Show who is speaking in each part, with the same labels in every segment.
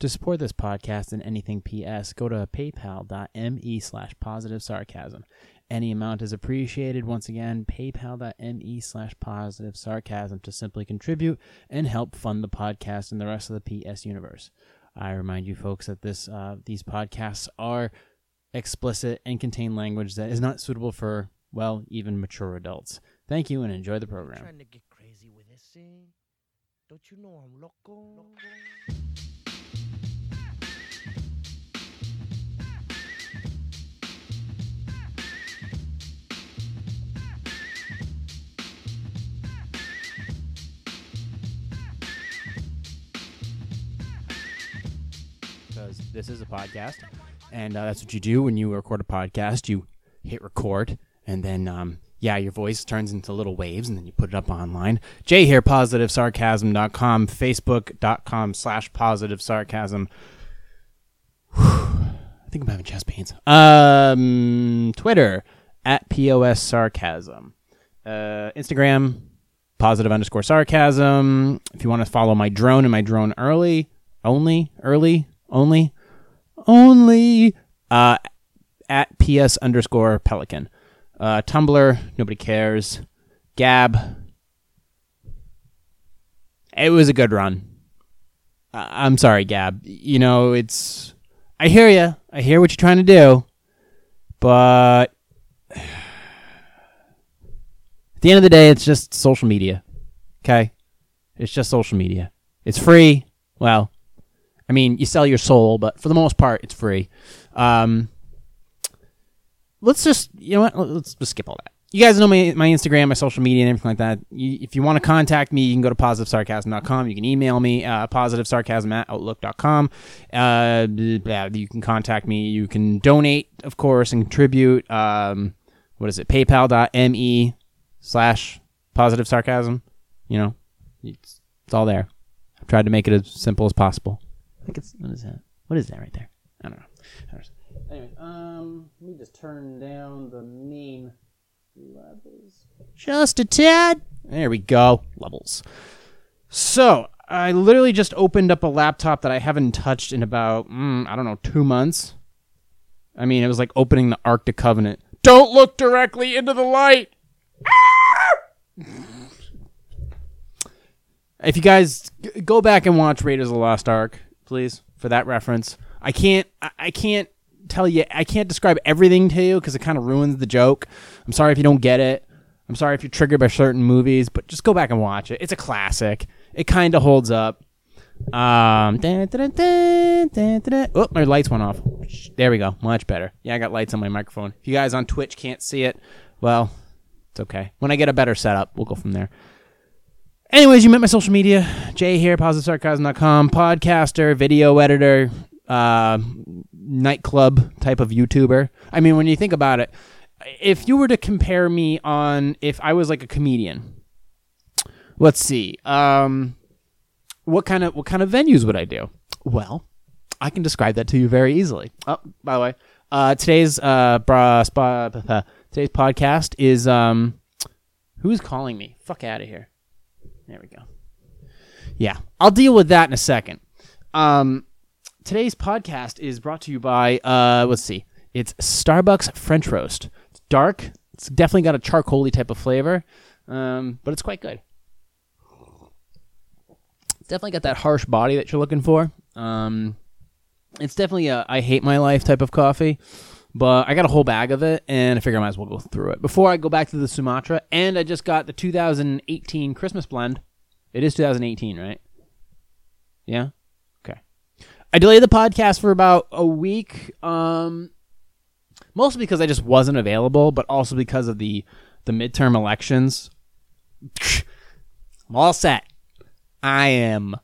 Speaker 1: To support this podcast and anything PS, go to paypal.me slash positive sarcasm. Any amount is appreciated. Once again, paypal.me slash positive sarcasm to simply contribute and help fund the podcast and the rest of the PS universe. I remind you folks that this uh, these podcasts are explicit and contain language that is not suitable for, well, even mature adults. Thank you and enjoy the program.
Speaker 2: Trying to get crazy with this thing. Don't you know I'm loco?
Speaker 1: because this is a podcast, and uh, that's what you do when you record a podcast. You hit record, and then um, yeah, your voice turns into little waves, and then you put it up online. Jay here, positivesarcasm.com, facebook.com slash positive sarcasm. I think I'm having chest pains. Um, Twitter at pos sarcasm, uh, Instagram positive underscore sarcasm. If you want to follow my drone and my drone early, only, early, only, only, uh, at ps underscore pelican. Uh, Tumblr, nobody cares. Gab, it was a good run. Uh, I'm sorry, Gab. You know, it's. I hear you. I hear what you're trying to do. But. At the end of the day, it's just social media. Okay? It's just social media. It's free. Well, I mean, you sell your soul, but for the most part, it's free. Um, let's just, you know what? Let's just skip all that. You guys know my, my Instagram, my social media, and everything like that. You, if you want to contact me, you can go to positivesarcasm.com. You can email me, uh, positivesarcasm at outlook.com. Uh, you can contact me. You can donate, of course, and contribute. Um, what is it? PayPal.me slash positive sarcasm. You know, it's, it's all there. I've tried to make it as simple as possible. Think it's what is that? What is that right there? I don't know. Anyway, um, let me just turn down the main levels just a tad. There we go, levels. So I literally just opened up a laptop that I haven't touched in about mm, I don't know two months. I mean, it was like opening the Arctic Covenant. Don't look directly into the light. If you guys go back and watch Raiders of the Lost Ark, please, for that reference. I can't I- I can't tell you I can't describe everything to you because it kind of ruins the joke. I'm sorry if you don't get it. I'm sorry if you're triggered by certain movies, but just go back and watch it. It's a classic. It kind of holds up. Um, dun, dun, dun. oh, my lights went off. There we go. Much better. Yeah, I got lights on my microphone. If you guys on Twitch can't see it, well, it's okay. When I get a better setup, we'll go from there. Anyways, you met my social media. Jay here, positivesarcasm.com, podcaster, video editor, uh, nightclub type of YouTuber. I mean, when you think about it, if you were to compare me on if I was like a comedian, let's see. Um, what kind of what kind of venues would I do? Well, I can describe that to you very easily. Oh, by the way, uh, today's uh, bra, spa, today's podcast is um, who's calling me? Fuck out of here. There we go. Yeah, I'll deal with that in a second. Um, today's podcast is brought to you by uh, let's see, it's Starbucks French Roast. It's dark. It's definitely got a charcoaly type of flavor, um, but it's quite good. It's definitely got that harsh body that you're looking for. Um, it's definitely a I hate my life type of coffee, but I got a whole bag of it, and I figure I might as well go through it before I go back to the Sumatra. And I just got the 2018 Christmas blend. It is 2018, right? Yeah. Okay. I delayed the podcast for about a week, um, mostly because I just wasn't available, but also because of the the midterm elections. I'm all set. I am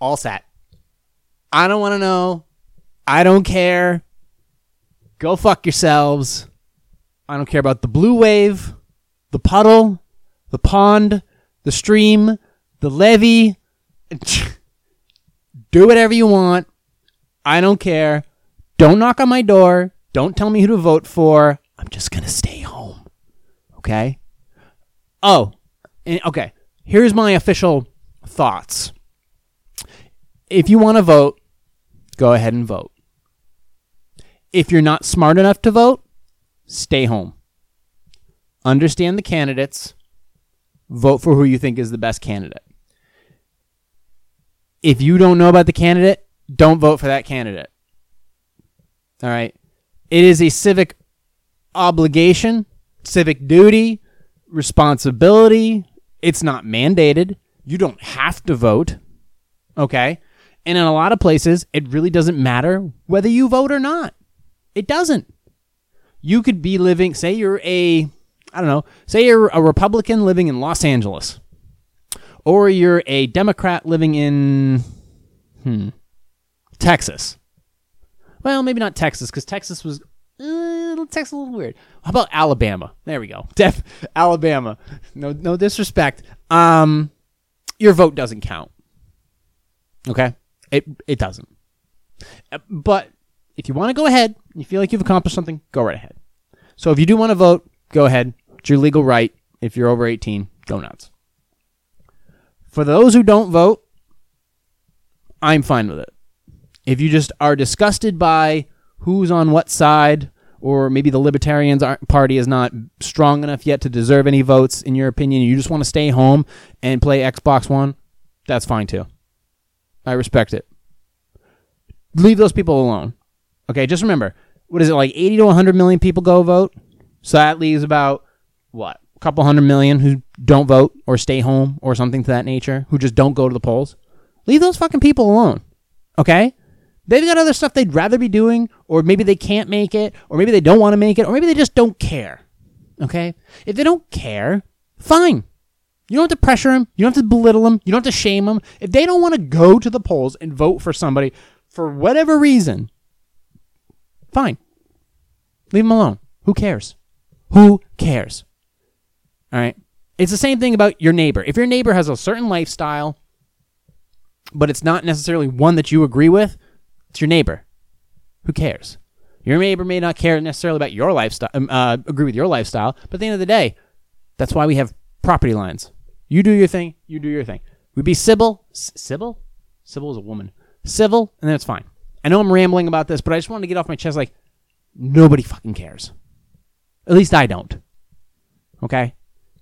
Speaker 1: all set. I don't want to know. I don't care. Go fuck yourselves. I don't care about the blue wave, the puddle, the pond, the stream, the levee. Do whatever you want. I don't care. Don't knock on my door. Don't tell me who to vote for. I'm just going to stay home. Okay? Oh, okay. Here's my official thoughts. If you want to vote, go ahead and vote. If you're not smart enough to vote, stay home. Understand the candidates, vote for who you think is the best candidate. If you don't know about the candidate, don't vote for that candidate. All right. It is a civic obligation, civic duty, responsibility. It's not mandated. You don't have to vote. Okay. And in a lot of places, it really doesn't matter whether you vote or not. It doesn't. You could be living, say you're a, I don't know, say you're a Republican living in Los Angeles, or you're a Democrat living in, hmm, Texas. Well, maybe not Texas, because Texas was, uh, Texas a little weird. How about Alabama? There we go. Def Alabama. No, no disrespect. Um, your vote doesn't count. Okay, it it doesn't. Uh, But if you want to go ahead, you feel like you've accomplished something, go right ahead. So if you do want to vote, go ahead. It's your legal right. If you're over 18, go nuts. For those who don't vote, I'm fine with it. If you just are disgusted by who's on what side, or maybe the Libertarians Party is not strong enough yet to deserve any votes, in your opinion, you just want to stay home and play Xbox One, that's fine too. I respect it. Leave those people alone. Okay, just remember, what is it like 80 to 100 million people go vote? So that leaves about what? A couple hundred million who don't vote or stay home or something to that nature, who just don't go to the polls. Leave those fucking people alone. Okay? They've got other stuff they'd rather be doing, or maybe they can't make it, or maybe they don't want to make it, or maybe they just don't care. Okay? If they don't care, fine. You don't have to pressure them. You don't have to belittle them. You don't have to shame them. If they don't want to go to the polls and vote for somebody for whatever reason, fine. Leave them alone. Who cares? Who cares? All right. It's the same thing about your neighbor. If your neighbor has a certain lifestyle, but it's not necessarily one that you agree with, it's your neighbor. Who cares? Your neighbor may not care necessarily about your lifestyle, um, uh, agree with your lifestyle, but at the end of the day, that's why we have property lines. You do your thing, you do your thing. We'd be civil, civil, civil is a woman, civil, and then it's fine. I know I'm rambling about this, but I just wanted to get off my chest. Like nobody fucking cares. At least I don't. Okay,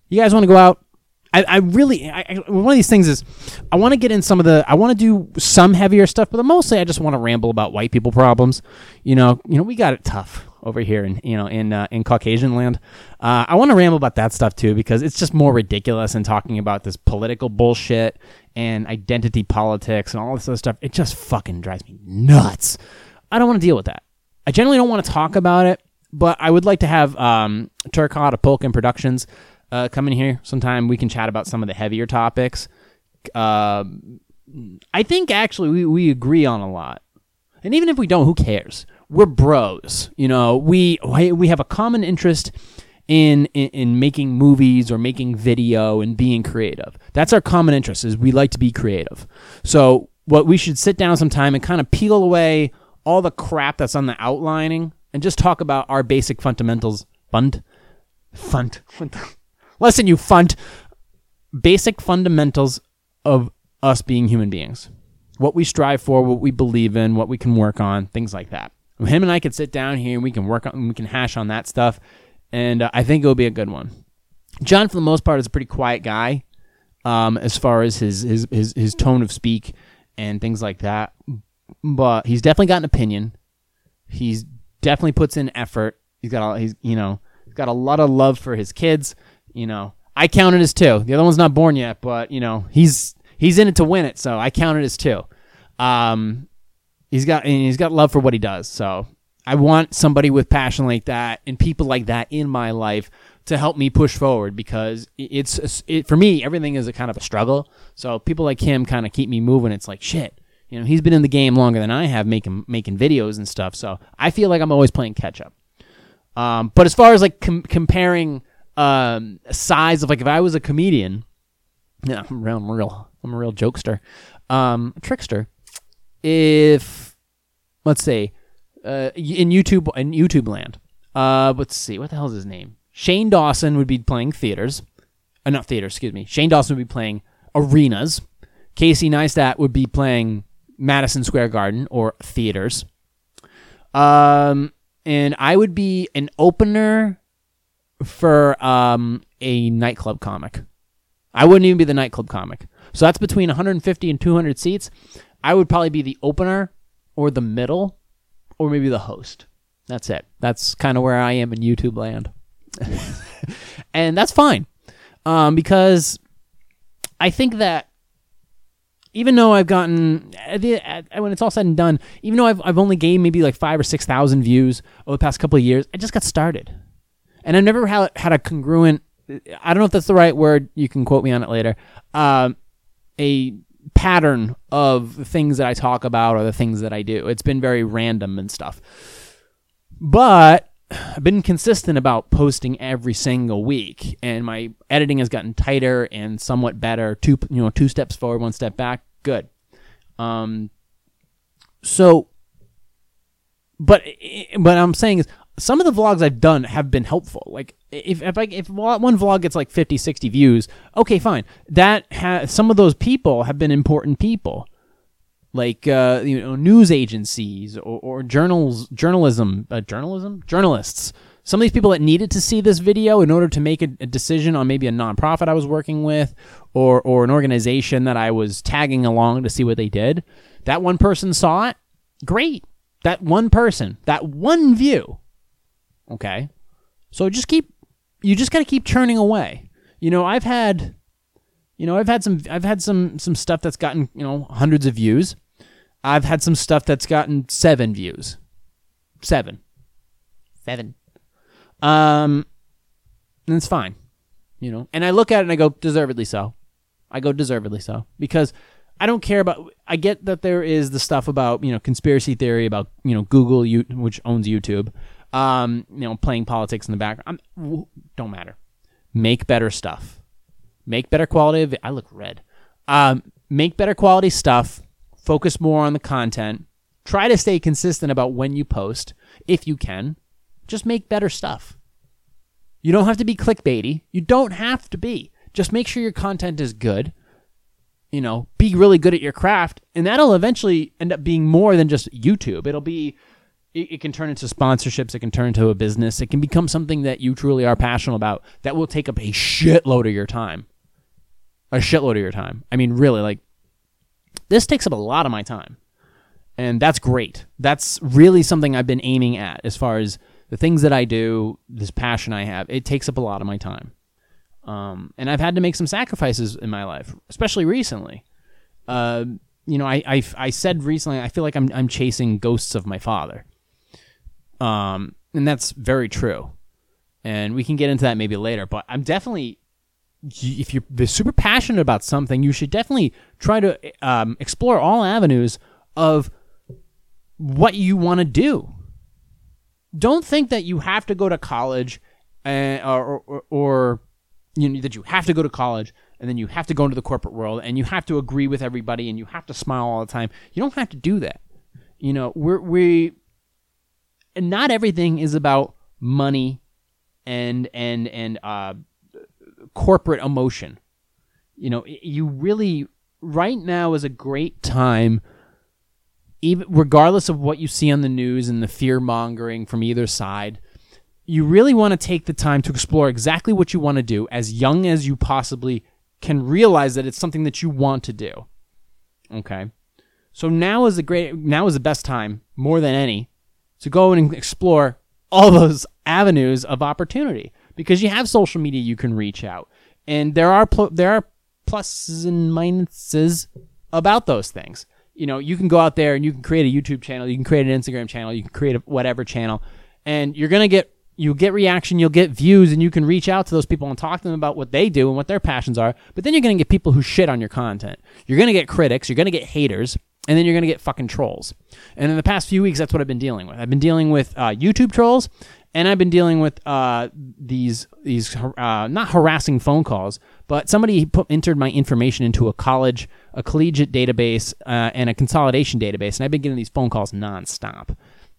Speaker 1: you guys want to go out? I, I really, I, I, one of these things is, I want to get in some of the, I want to do some heavier stuff, but mostly I just want to ramble about white people problems. You know, you know, we got it tough over here in, you know, in uh, in Caucasian land. Uh, I want to ramble about that stuff too because it's just more ridiculous than talking about this political bullshit and identity politics and all this other stuff. It just fucking drives me nuts. I don't want to deal with that. I generally don't want to talk about it, but I would like to have um, Turcot of Polkin Productions uh, come in here sometime. We can chat about some of the heavier topics. Um I think actually we, we agree on a lot. And even if we don't, who cares? We're bros. You know, we we have a common interest in, in in making movies or making video and being creative. That's our common interest is we like to be creative. So what we should sit down sometime and kind of peel away all the crap that's on the outlining and just talk about our basic fundamentals. Fund, fund. Listen, you fund. Basic fundamentals of us being human beings. What we strive for, what we believe in, what we can work on, things like that. Him and I could sit down here and we can work on, we can hash on that stuff, and uh, I think it'll be a good one. John, for the most part, is a pretty quiet guy, um, as far as his his his his tone of speak and things like that. But he's definitely got an opinion. He's definitely puts in effort. He's got a, he's you know got a lot of love for his kids. You know, I count it as two. The other one's not born yet, but you know he's he's in it to win it, so I count it as two. Um, he's got and he's got love for what he does. So I want somebody with passion like that and people like that in my life to help me push forward because it's it, for me everything is a kind of a struggle. So people like him kind of keep me moving. It's like shit. You know, he's been in the game longer than I have making making videos and stuff. So I feel like I'm always playing catch up. Um, but as far as like com- comparing um, size of like if I was a comedian, yeah, I'm real, I'm real, I'm a real jokester, um, trickster. If let's say uh, in YouTube in YouTube land, uh, let's see, what the hell is his name? Shane Dawson would be playing theaters, uh, not theaters, excuse me. Shane Dawson would be playing arenas. Casey Neistat would be playing Madison Square Garden or theaters. Um, and I would be an opener for um, a nightclub comic. I wouldn't even be the nightclub comic. So that's between 150 and 200 seats. I would probably be the opener or the middle or maybe the host. That's it. That's kind of where I am in YouTube land. and that's fine um, because I think that even though I've gotten at the, at, when it's all said and done, even though I've, I've only gained maybe like five or six thousand views over the past couple of years, I just got started, and I've never had had a congruent. I don't know if that's the right word. You can quote me on it later. Um, a pattern of the things that I talk about or the things that I do. It's been very random and stuff. But I've been consistent about posting every single week, and my editing has gotten tighter and somewhat better. Two, you know, two steps forward, one step back. Good. Um. So, but but I'm saying is some of the vlogs I've done have been helpful. Like if if I if one vlog gets like 50, 60 views, okay, fine. That has some of those people have been important people. Like uh, you know news agencies or, or journals journalism uh, journalism? Journalists. Some of these people that needed to see this video in order to make a, a, decision on maybe a nonprofit I was working with or or an organization that I was tagging along to see what they did. That one person saw it. Great. That one person that one view. Okay? So just keep you just got to keep churning away you know I've had you know, I've had some I've had some some stuff that's gotten, you know, hundreds of views. I've had some stuff that's gotten 7 views. 7. 7. Um and it's fine. You know. And I look at it and I go deservedly so. I go deservedly so because I don't care about. I get that there is the stuff about you know conspiracy theory about you know Google, you, which owns YouTube, um, you know playing politics in the background. I'm, don't matter. Make better stuff make better quality of I look red. Um, make better quality stuff. Focus more on the content. Try to stay consistent about when you post, if you can. Just make better stuff. You don't have to be clickbaity. You don't have to be. Just make sure your content is good. You know, be really good at your craft, and that'll eventually end up being more than just YouTube. It'll be it, it, can turn into sponsorships. It can turn into a business. It can become something that you truly are passionate about that will take up a shitload of your time a shitload of your time. I mean, really, like this takes up a lot of my time. And that's great. That's really something I've been aiming at as far as the things that I do, this passion I have. It takes up a lot of my time. Um, and I've had to make some sacrifices in my life, especially recently. Uh, you know, I, I, I said recently, I feel like I'm, I'm chasing ghosts of my father. Um, and that's very true. And we can get into that maybe later, but I'm definitely if you're super passionate about something, you should definitely try to um, explore all avenues of what you want to do. Don't think that you have to go to college, uh, or, or, or you know, that you have to go to college and then you have to go into the corporate world and you have to agree with everybody and you have to smile all the time. You don't have to do that. You know, we're we and not everything is about money and and and uh, corporate emotion. You know, you really right now is a great time even regardless of what you see on the news and the fear mongering from either side, you really want to take the time to explore exactly what you want to do as young as you possibly can realize that it's something that you want to do. Okay? So now is the great now is the best time more than any to go and explore all those avenues of opportunity because you have social media you can reach out, and there are pl- there are pluses and minuses about those things. You know, you can go out there and you can create a YouTube channel, you can create an Instagram channel, you can create a whatever channel, and you're gonna get you get reaction, you'll get views, and you can reach out to those people and talk to them about what they do and what their passions are. But then you're gonna get people who shit on your content. You're gonna get critics, you're gonna get haters, and then you're gonna get fucking trolls. And in the past few weeks, that's what I've been dealing with. I've been dealing with uh, YouTube trolls, and I've been dealing with uh, these these uh, not harassing phone calls, but somebody put entered my information into a college, a collegiate database, uh, and a consolidation database, and I've been getting these phone calls nonstop,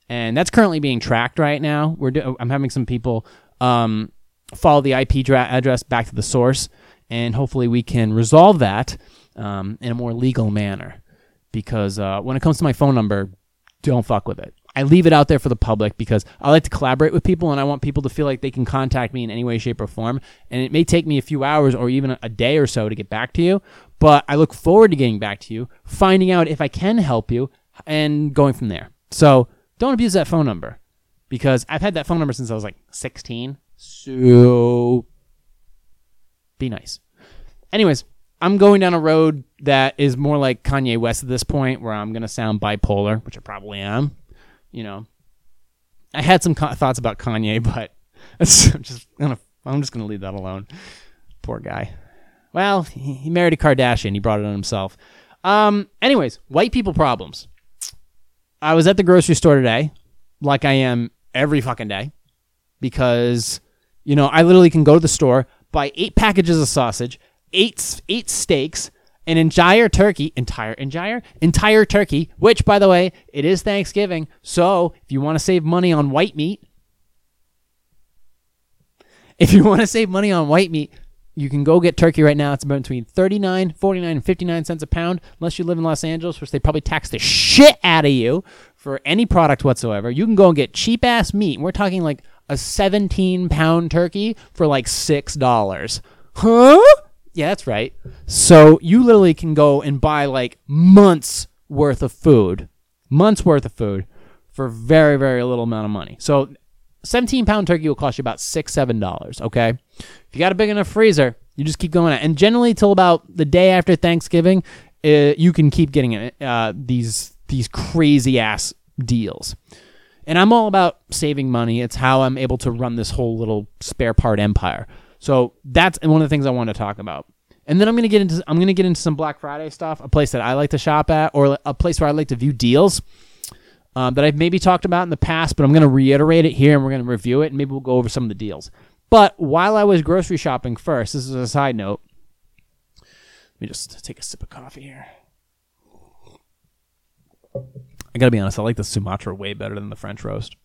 Speaker 1: and that's currently being tracked right now. We're do- I'm having some people um, follow the IP dra- address back to the source, and hopefully we can resolve that um, in a more legal manner. Because uh, when it comes to my phone number, don't fuck with it. I leave it out there for the public because I like to collaborate with people and I want people to feel like they can contact me in any way, shape, or form. And it may take me a few hours or even a day or so to get back to you, but I look forward to getting back to you, finding out if I can help you, and going from there. So don't abuse that phone number because I've had that phone number since I was like 16. So be nice. Anyways, I'm going down a road that is more like Kanye West at this point, where I'm going to sound bipolar, which I probably am. You know, I had some co- thoughts about Kanye, but I'm just gonna I'm just gonna leave that alone. Poor guy. Well, he, he married a Kardashian. He brought it on himself. Um. Anyways, white people problems. I was at the grocery store today, like I am every fucking day, because you know I literally can go to the store, buy eight packages of sausage, eight eight steaks, an entire turkey, entire entire entire turkey. Which, by the way, it is Thanksgiving, so if you want to save money on white meat, if you want to save money on white meat, you can go get turkey right now. It's between 39, 49, and 59 cents a pound, unless you live in Los Angeles, which they probably tax the shit out of you for any product whatsoever. You can go and get cheap ass meat. We're talking like a 17 pound turkey for like $6. Huh? Yeah, that's right. So you literally can go and buy like months worth of food, months worth of food for very, very little amount of money. So 17 pound turkey will cost you about six, seven dollars. Okay. If you got a big enough freezer, you just keep going. At, And generally, till about the day after Thanksgiving, uh, you can keep getting it, uh, these these crazy ass deals. And I'm all about saving money. It's how I'm able to run this whole little spare part empire. So that's one of the things I want to talk about. And then I'm gonna get into I'm gonna get into some Black Friday stuff, a place that I like to shop at, or a place where I like to view deals um, that I've maybe talked about in the past, but I'm gonna reiterate it here and we're gonna review it and maybe we'll go over some of the deals. But while I was grocery shopping first, this is a side note. Let me just take a sip of coffee here. I gotta be honest, I like the Sumatra way better than the French roast.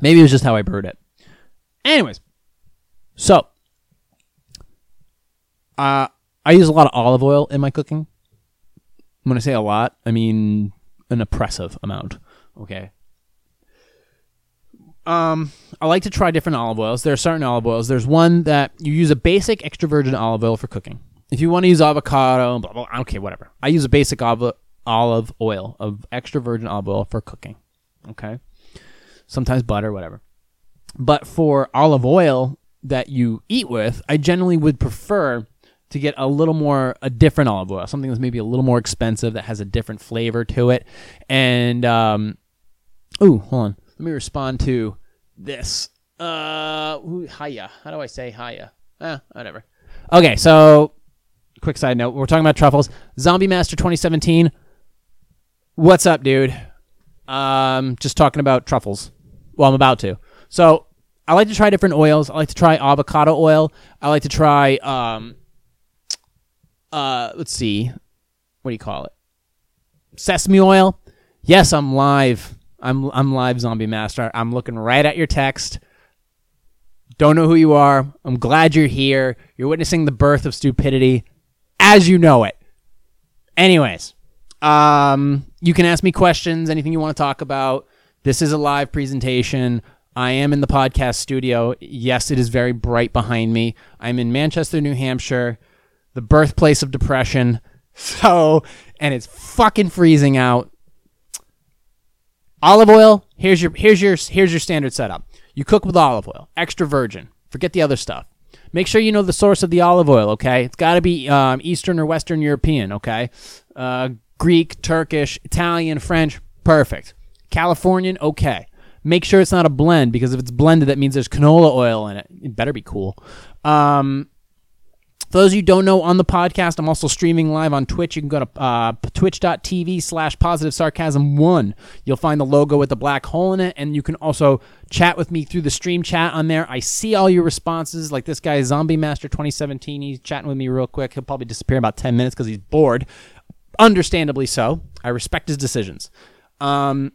Speaker 1: Maybe it was just how I brewed it. Anyways, so uh, I use a lot of olive oil in my cooking. When I say a lot, I mean an oppressive amount. Okay. Um, I like to try different olive oils. There are certain olive oils. There's one that you use a basic extra virgin olive oil for cooking. If you want to use avocado, blah, blah, blah, okay, whatever. I use a basic olive olive oil of extra virgin olive oil for cooking. Okay. Sometimes butter, whatever. But for olive oil that you eat with, I generally would prefer to get a little more a different olive oil, something that's maybe a little more expensive that has a different flavor to it. And um, ooh, hold on, let me respond to this. Uh, ooh, hiya. How do I say hiya? Eh, whatever. Okay, so quick side note: we're talking about truffles. Zombie Master 2017. What's up, dude? Um, just talking about truffles. Well, I'm about to. So I like to try different oils. I like to try avocado oil. I like to try um, uh, let's see, what do you call it? Sesame oil. Yes, I'm live. I'm I'm live, Zombie Master. I'm looking right at your text. Don't know who you are. I'm glad you're here. You're witnessing the birth of stupidity, as you know it. Anyways, um, you can ask me questions, anything you want to talk about. This is a live presentation. I am in the podcast studio. Yes, it is very bright behind me. I'm in Manchester, New Hampshire the birthplace of depression. So, and it's fucking freezing out. Olive oil. Here's your here's your here's your standard setup. You cook with olive oil, extra virgin. Forget the other stuff. Make sure you know the source of the olive oil. Okay, it's got to be um, Eastern or Western European. Okay, uh, Greek, Turkish, Italian, French. Perfect. Californian. Okay. Make sure it's not a blend because if it's blended, that means there's canola oil in it. It better be cool. Um, for those of you who don't know, on the podcast, I'm also streaming live on Twitch. You can go to uh, twitch.tv slash positive sarcasm one. You'll find the logo with the black hole in it, and you can also chat with me through the stream chat on there. I see all your responses, like this guy, Zombie Master 2017. He's chatting with me real quick. He'll probably disappear in about 10 minutes because he's bored. Understandably so. I respect his decisions. Um,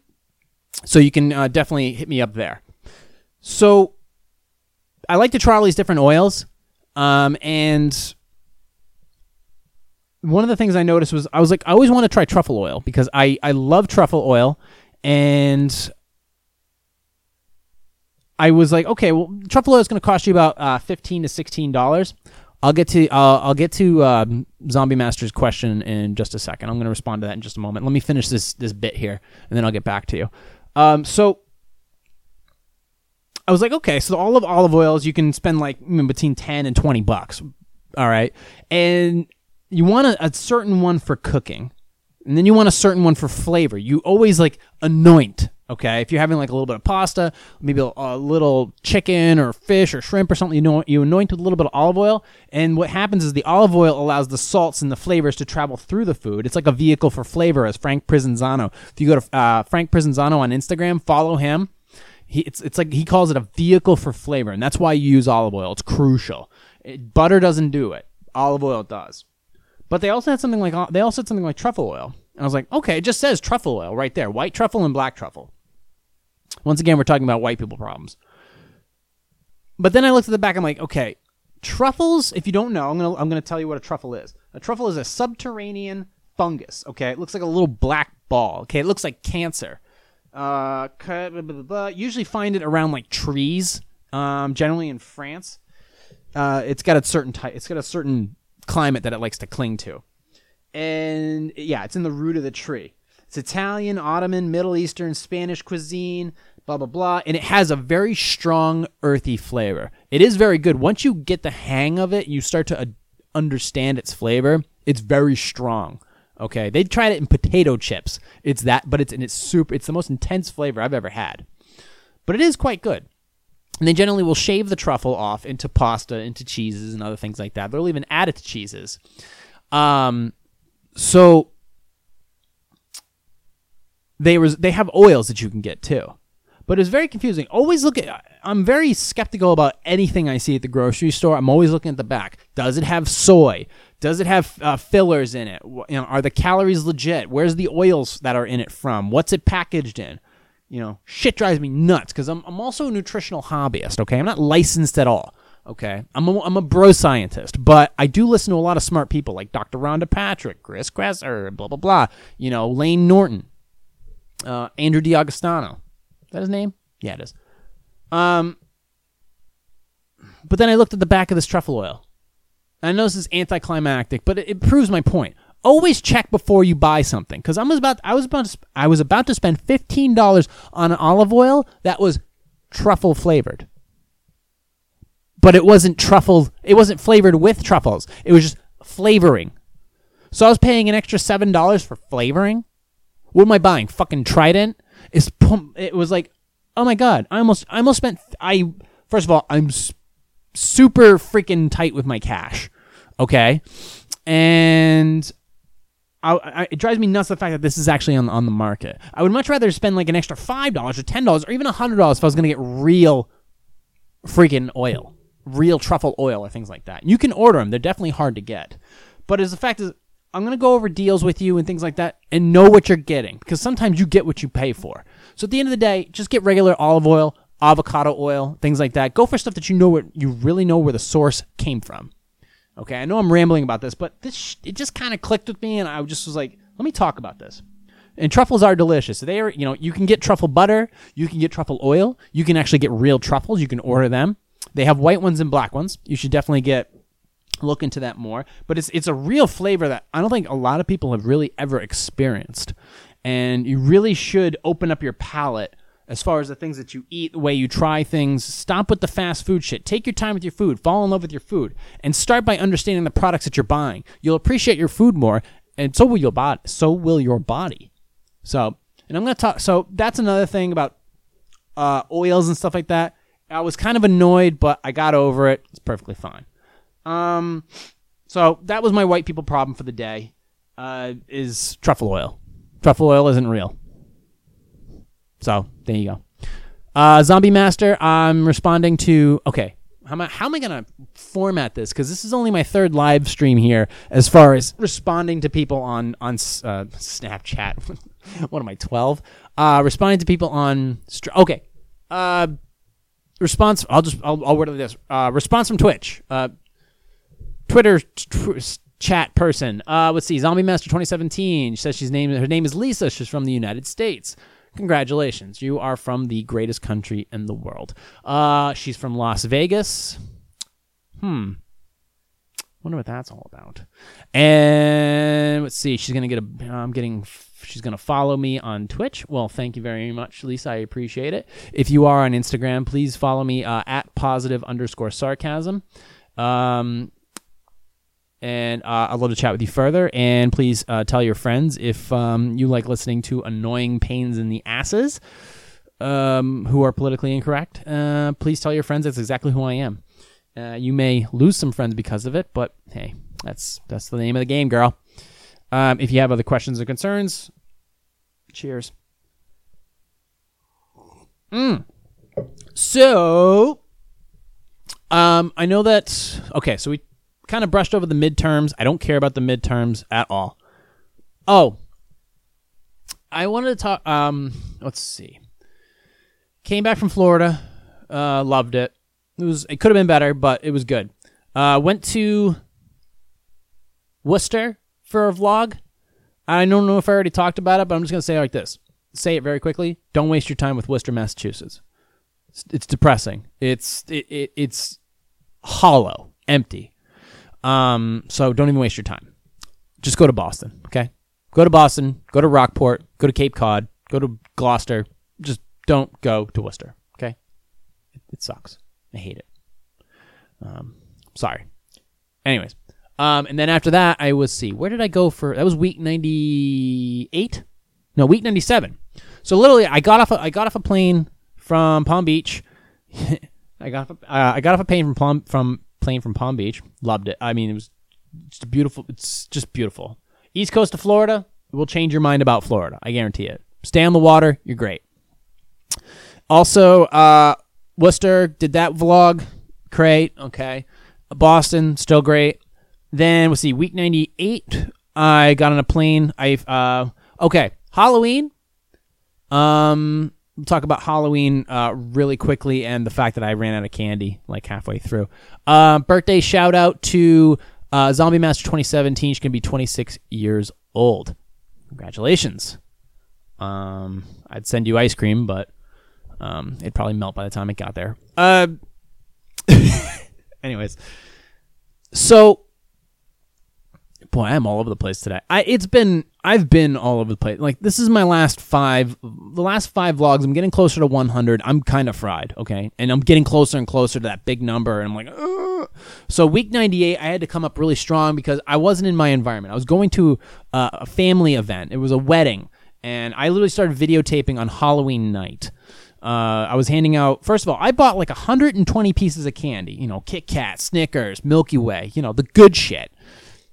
Speaker 1: so you can uh, definitely hit me up there. So I like to try all these different oils. Um, and one of the things I noticed was I was like, I always want to try truffle oil because I I love truffle oil, and I was like, okay, well, truffle oil is going to cost you about uh, fifteen to sixteen dollars. I'll get to uh, I'll get to um, Zombie Master's question in just a second. I'm going to respond to that in just a moment. Let me finish this this bit here, and then I'll get back to you. Um, so I was like, okay, so all of olive oils you can spend like between ten and twenty bucks. All right, and you want a, a certain one for cooking, and then you want a certain one for flavor. You always like anoint. Okay, if you're having like a little bit of pasta, maybe a, a little chicken or fish or shrimp or something, you know, you anoint with a little bit of olive oil, and what happens is the olive oil allows the salts and the flavors to travel through the food. It's like a vehicle for flavor, as Frank Prisinzano. If you go to uh, Frank Prisinzano on Instagram, follow him. He, it's it's like he calls it a vehicle for flavor, and that's why you use olive oil. It's crucial. It, butter doesn't do it. Olive oil does. But they also had something like they also had something like truffle oil. And I was like, okay, it just says truffle oil right there, white truffle and black truffle. Once again, we're talking about white people problems. But then I looked at the back. I'm like, okay, truffles. If you don't know, I'm gonna I'm gonna tell you what a truffle is. A truffle is a subterranean fungus. Okay, it looks like a little black ball. Okay, it looks like cancer. Uh, blah, blah, blah, usually find it around like trees. Um, generally in France. Uh, it's got a certain type. It's got a certain climate that it likes to cling to, and yeah, it's in the root of the tree. It's Italian, Ottoman, Middle Eastern, Spanish cuisine, blah blah blah, and it has a very strong earthy flavor. It is very good. Once you get the hang of it, you start to uh, understand its flavor. It's very strong. Okay, they tried it in potato chips. It's that, but it's and it's super. It's the most intense flavor I've ever had, but it is quite good. And they generally will shave the truffle off into pasta, into cheeses, and other things like that. They'll even add it to cheeses. Um, so they was they have oils that you can get too, but it's very confusing. Always look at. I'm very skeptical about anything I see at the grocery store. I'm always looking at the back. Does it have soy? Does it have uh, fillers in it? You know, are the calories legit? Where's the oils that are in it from? What's it packaged in? You know, shit drives me nuts because I'm, I'm also a nutritional hobbyist, okay? I'm not licensed at all, okay? I'm a, I'm a bro scientist, but I do listen to a lot of smart people like Dr. Rhonda Patrick, Chris Kresser, blah, blah, blah. You know, Layne Norton, uh, Andrew D'Agostino. Is that his name? Yeah, it is. Um, but then I looked at the back of this truffle oil. I know this is anticlimactic, but it, it proves my point always check before you buy something because I'm about I was about to, I was about to spend fifteen dollars on olive oil that was truffle flavored, but it wasn't truffle. It wasn't flavored with truffles. It was just flavoring. So I was paying an extra seven dollars for flavoring. What am I buying? Fucking Trident. It's it was like, oh my god! I almost I almost spent I first of all I'm super freaking tight with my cash. Okay, and I, I, it drives me nuts the fact that this is actually on on the market. I would much rather spend like an extra five dollars or ten dollars or even hundred dollars if I was going to get real freaking oil, real truffle oil or things like that. You can order them; they're definitely hard to get. But as the fact is, I'm going to go over deals with you and things like that, and know what you're getting because sometimes you get what you pay for. So at the end of the day, just get regular olive oil, avocado oil, things like that. Go for stuff that you know what you really know where the source came from. Okay, I know I'm rambling about this, but this sh- it just kind of clicked with me, and I just was like, let me talk about this. And truffles are delicious. They are, you know, you can get truffle butter, you can get truffle oil, you can actually get real truffles. You can order them. They have white ones and black ones. You should definitely get look into that more. But it's it's a real flavor that I don't think a lot of people have really ever experienced, and you really should open up your palate as far as the things that you eat, the way you try things. Stop with the fast food shit. Take your time with your food. Fall in love with your food, and start by understanding the products that you're buying. You'll appreciate your food more, and so will your body. So will your body. So, and I'm gonna talk. So that's another thing about uh, oils and stuff like that. I was kind of annoyed, but I got over it. It's perfectly fine. Um, so that was my white people problem for the day. Uh, is truffle oil. Truffle oil isn't real. So there you go. Uh, Zombie Master, I'm responding to. Okay, how am I, how am I going to format this? Because this is only my third live stream here as far as responding to people on on uh, Snapchat. what am I, 12? Uh, responding to people on. Okay. Uh, response. I'll just. I'll, I'll word it this. Uh, response from Twitch. Uh, Twitter. Tw- chat person. Uh, let's see. Zombie Master 2017 she says she's named her name is Lisa. She's from the United States. Congratulations, you are from the greatest country in the world. Uh, she's from Las Vegas. Hmm. Wonder what that's all about. And let's see. She's gonna get a. I'm getting. She's gonna follow me on Twitch. Well, thank you very much, Lisa. I appreciate it. If you are on Instagram, please follow me uh, at positive underscore sarcasm. Um, and uh, I'd love to chat with you further. And please uh, tell your friends if um, you like listening to annoying pains in the asses um, who are politically incorrect. Uh, please tell your friends that's exactly who I am. Uh, you may lose some friends because of it, but hey, that's that's the name of the game, girl. Um, if you have other questions or concerns, cheers. Mm. So, um, I know that. Okay, so we kind of brushed over the midterms. I don't care about the midterms at all. Oh, I wanted to talk. Um, let's see. Came back from Florida. Uh, loved it. It was. It could have been better, but it was good. Uh, went to Worcester for a vlog. I don't know if I already talked about it, but I'm just gonna say it like this. Say it very quickly. Don't waste your time with Worcester, Massachusetts. It's, it's depressing. It's it, it it's hollow, empty. Um, so don't even waste your time. Just go to Boston, okay? Go to Boston, go to Rockport, go to Cape Cod, go to Gloucester. Just don't go to Worcester, okay? It, it sucks. I hate it. Um, sorry. Anyways, um, and then after that, I was see where did I go for? That was week ninety eight. No, week ninety seven. So literally, I got off. A, I got off a plane from Palm Beach. I got off. A, uh, I got off a plane from Palm from plane from Palm Beach. Loved it. I mean, it was just beautiful. It's just beautiful. East coast of Florida will change your mind about Florida. I guarantee it. Stay on the water. You're great. Also, uh, Worcester did that vlog. Great. Okay. Boston, still great. Then we'll see. Week ninety eight, I got on a plane. I uh okay. Halloween. Um, we'll talk about Halloween uh really quickly and the fact that I ran out of candy like halfway through. Uh, birthday shout out to uh, Zombie Master 2017. She's gonna be 26 years old. Congratulations. Um, I'd send you ice cream, but um, it'd probably melt by the time it got there. Uh, anyways, so boy, I'm all over the place today. I it's been I've been all over the place. Like this is my last five, the last five vlogs. I'm getting closer to 100. I'm kind of fried, okay, and I'm getting closer and closer to that big number. And I'm like, Ugh. so week 98, I had to come up really strong because I wasn't in my environment. I was going to uh, a family event. It was a wedding, and I literally started videotaping on Halloween night. Uh, I was handing out. First of all, I bought like 120 pieces of candy. You know, Kit Kat, Snickers, Milky Way. You know, the good shit.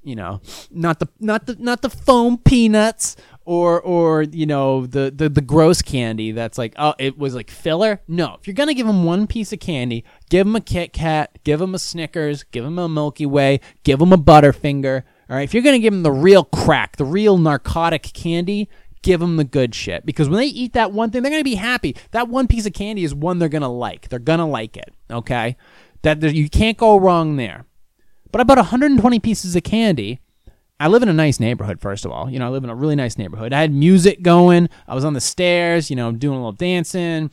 Speaker 1: You know, not the not the not the foam peanuts or or you know the the the gross candy that's like oh it was like filler. No, if you're gonna give them one piece of candy, give them a Kit Kat, give them a Snickers, give them a Milky Way, give them a Butterfinger. All right, if you're gonna give them the real crack, the real narcotic candy, give them the good shit. Because when they eat that one thing they're to be happy. That one piece of candy is one they're to like. They're to like it okay? That you can't go wrong there but i bought 120 pieces of candy i live in a nice neighborhood first of all you know i live in a really nice neighborhood i had music going i was on the stairs you know doing a little dancing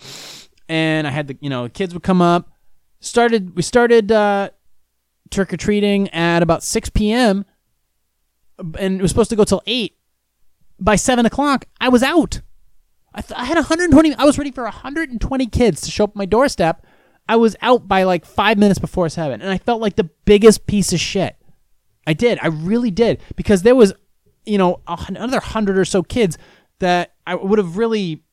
Speaker 1: and i had the you know kids would come up started we started uh trick-or-treating at about 6 p.m and it was supposed to go till 8 by seven o'clock, I was out. I, th- I had 120. I was ready for 120 kids to show up my doorstep. I was out by like five minutes before seven, and I felt like the biggest piece of shit. I did. I really did because there was, you know, another hundred or so kids that I would have really,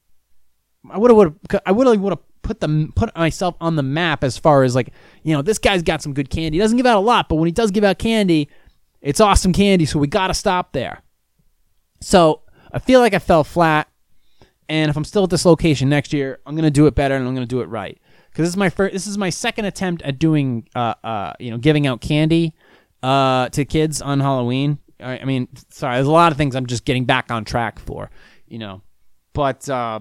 Speaker 1: I would have, I would have, would have put them, put myself on the map as far as like, you know, this guy's got some good candy. He doesn't give out a lot, but when he does give out candy, it's awesome candy. So we got to stop there. So I feel like I fell flat, and if I'm still at this location next year, I'm gonna do it better and I'm gonna do it right. Because this is my first, this is my second attempt at doing, uh, uh, you know, giving out candy, uh, to kids on Halloween. I, I mean, sorry, there's a lot of things I'm just getting back on track for, you know, but uh,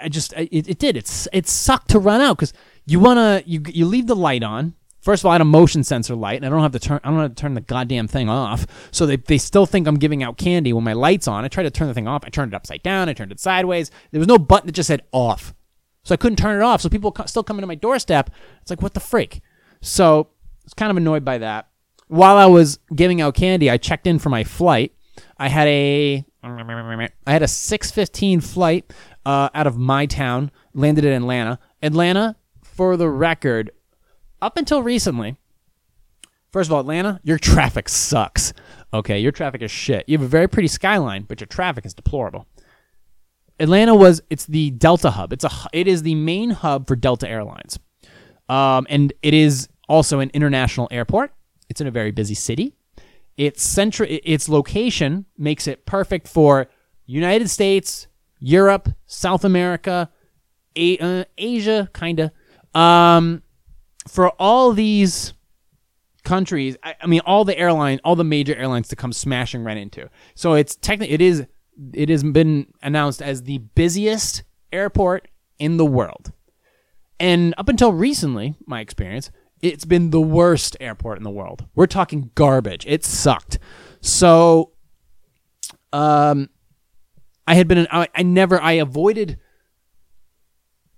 Speaker 1: I just it, it did it's it sucked to run out because you wanna you you leave the light on First of all, I had a motion sensor light, and I don't have to turn. I don't have to turn the goddamn thing off. So they, they still think I'm giving out candy when my light's on. I tried to turn the thing off. I turned it upside down. I turned it sideways. There was no button that just said off, so I couldn't turn it off. So people co- still coming to my doorstep. It's like what the freak. So I was kind of annoyed by that. While I was giving out candy, I checked in for my flight. I had a I had a 6:15 flight uh, out of my town. Landed in Atlanta. Atlanta, for the record, up until recently, first of all, Atlanta, your traffic sucks. Okay, your traffic is shit. You have a very pretty skyline, but your traffic is deplorable. Atlanta was it's the Delta hub. It's a it is the main hub for Delta Airlines, um, and it is also an international airport. It's in a very busy city. Its central its location makes it perfect for United States, Europe, South America, a- uh, Asia, kinda. Um, for all these countries, I, I mean, all the airline, all the major airlines to come smashing right into. So it's technically, it is, it has been announced as the busiest airport in the world. And up until recently, my experience, it's been the worst airport in the world. We're talking garbage. It sucked. So, um, I had been, in, I, I never, I avoided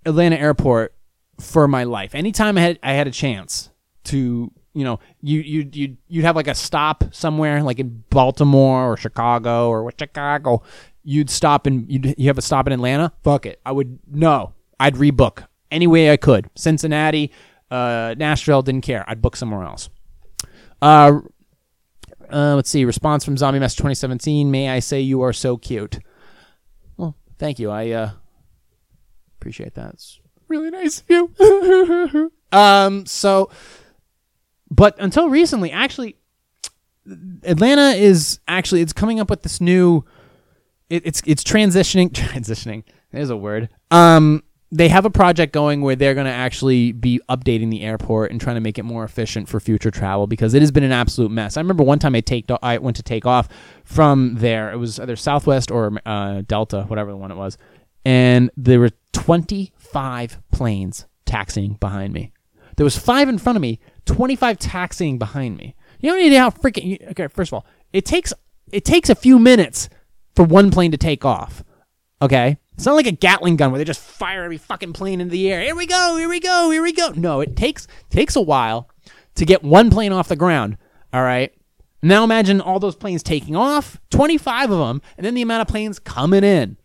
Speaker 1: Atlanta airport for my life. Anytime I had I had a chance to, you know, you you you you'd have like a stop somewhere, like in Baltimore or Chicago or what Chicago, you'd stop and you'd you have a stop in Atlanta. Fuck it, I would no, I'd rebook any way I could. Cincinnati, uh, Nashville, didn't care. I'd book somewhere else. Uh, uh, let's see. Response from Zombie Master 2017. May I say you are so cute? Well, thank you. I uh, appreciate that. It's really nice of you. um, so, but until recently, actually, Atlanta is actually it's coming up with this new. It, it's it's transitioning transitioning. There's a word. Um, they have a project going where they're going to actually be updating the airport and trying to make it more efficient for future travel because it has been an absolute mess. I remember one time I take I went to take off from there. It was either Southwest or uh, Delta, whatever the one it was, and there were 25 planes taxiing behind me. There was five in front of me, 25 taxiing behind me. You don't need how freaking. Okay, first of all, it takes it takes a few minutes for one plane to take off. Okay, it's not like a Gatling gun where they just fire every fucking plane into the air. Here we go, here we go, here we go. No, it takes takes a while to get one plane off the ground. All right. Now imagine all those planes taking off, 25 of them, and then the amount of planes coming in.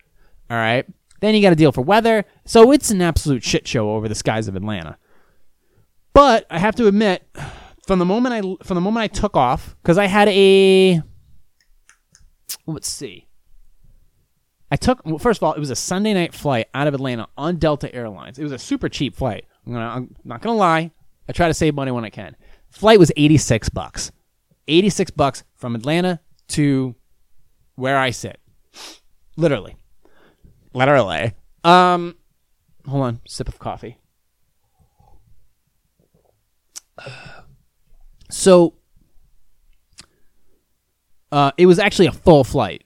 Speaker 1: All right. Then you got to deal for weather. So it's an absolute shit show over the skies of Atlanta. But I have to admit, from the moment I from the moment I took off, because I had a let's see. I took well, first of all, it was a Sunday night flight out of Atlanta on Delta Airlines. It was a super cheap flight. I'm, gonna, I'm not gonna lie. I try to save money when I can. Flight was 86 bucks. 86 bucks from Atlanta to where I sit. Literally. Literally. Um hold on, sip of coffee. So uh, it was actually a full flight.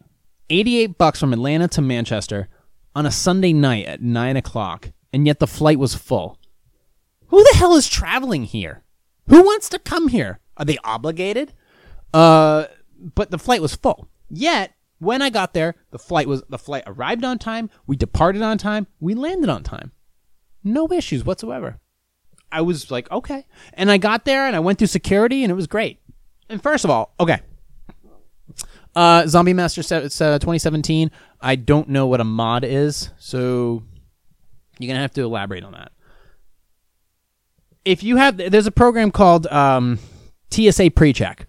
Speaker 1: 88 bucks from Atlanta to Manchester on a Sunday night at 9 o'clock, and yet the flight was full. Who the hell is traveling here? Who wants to come here? Are they obligated? Uh, but the flight was full. Yet, when I got there, the flight was the flight arrived on time, we departed on time, we landed on time. No issues whatsoever. I was like, okay. And I got there and I went through security and it was great. And first of all, okay. Uh, Zombie Master se- it's, uh, 2017. I don't know what a mod is, so you're gonna have to elaborate on that. If you have, there's a program called um, TSA PreCheck.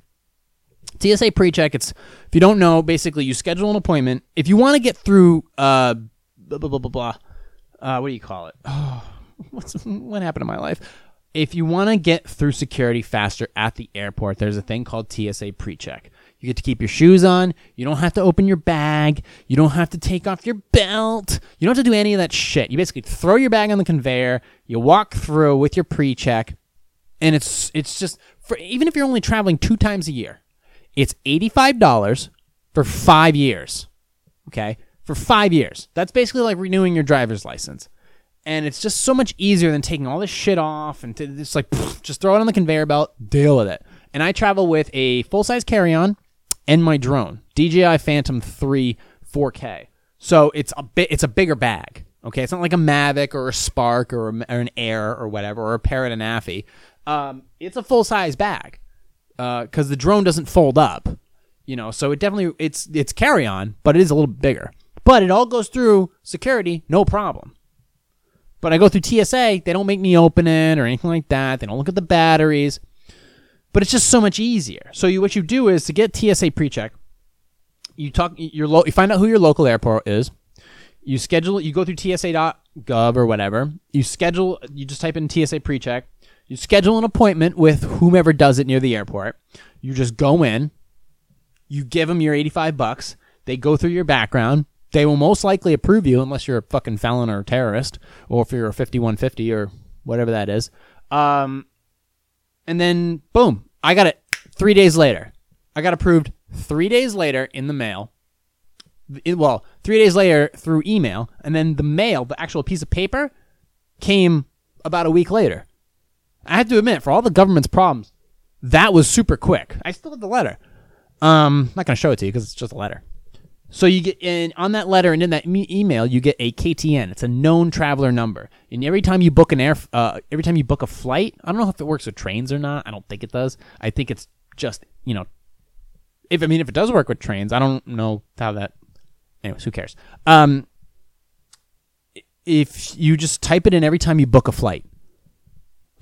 Speaker 1: TSA PreCheck. It's if you don't know, basically you schedule an appointment. If you want to get through, uh, blah blah blah blah blah. Uh, what do you call it? Oh, what's what happened to my life? If you want to get through security faster at the airport, there's a thing called TSA PreCheck. You get to keep your shoes on. You don't have to open your bag. You don't have to take off your belt. You don't have to do any of that shit. You basically throw your bag on the conveyor. You walk through with your pre-check, and it's it's just for even if you're only traveling two times a year, it's eighty five dollars for five years. Okay, for five years. That's basically like renewing your driver's license. And it's just so much easier than taking all this shit off and just like just throw it on the conveyor belt, deal with it. And I travel with a full size carry on and my drone, DJI Phantom 3 4K. So it's a bit, it's a bigger bag. Okay, it's not like a Mavic or a Spark or, a, or an Air or whatever or a Parrot Anafi. Um, it's a full size bag because the drone doesn't fold up. You know, so it definitely it's it's carry on, but it is a little bigger. But it all goes through security, no problem. But I go through TSA, they don't make me open it or anything like that. They don't look at the batteries. But it's just so much easier. So you, what you do is to get TSA pre-check, you talk your lo- you find out who your local airport is. You schedule you go through tsa.gov or whatever. You schedule you just type in TSA pre-check. You schedule an appointment with whomever does it near the airport. You just go in. You give them your 85 bucks. They go through your background. They will most likely approve you unless you're a fucking felon or a terrorist or if you're a 5150 or whatever that is. Um, and then boom, I got it three days later. I got approved three days later in the mail. It- well, three days later through email, and then the mail, the actual piece of paper, came about a week later. I have to admit, for all the government's problems, that was super quick. I still have the letter. Um, I'm not gonna show it to you because it's just a letter. So you get in on that letter and in that email, you get a KTN. It's a known traveler number. And every time you book an air, uh, every time you book a flight, I don't know if it works with trains or not. I don't think it does. I think it's just you know, if I mean if it does work with trains, I don't know how that. Anyways, who cares? Um, if you just type it in every time you book a flight,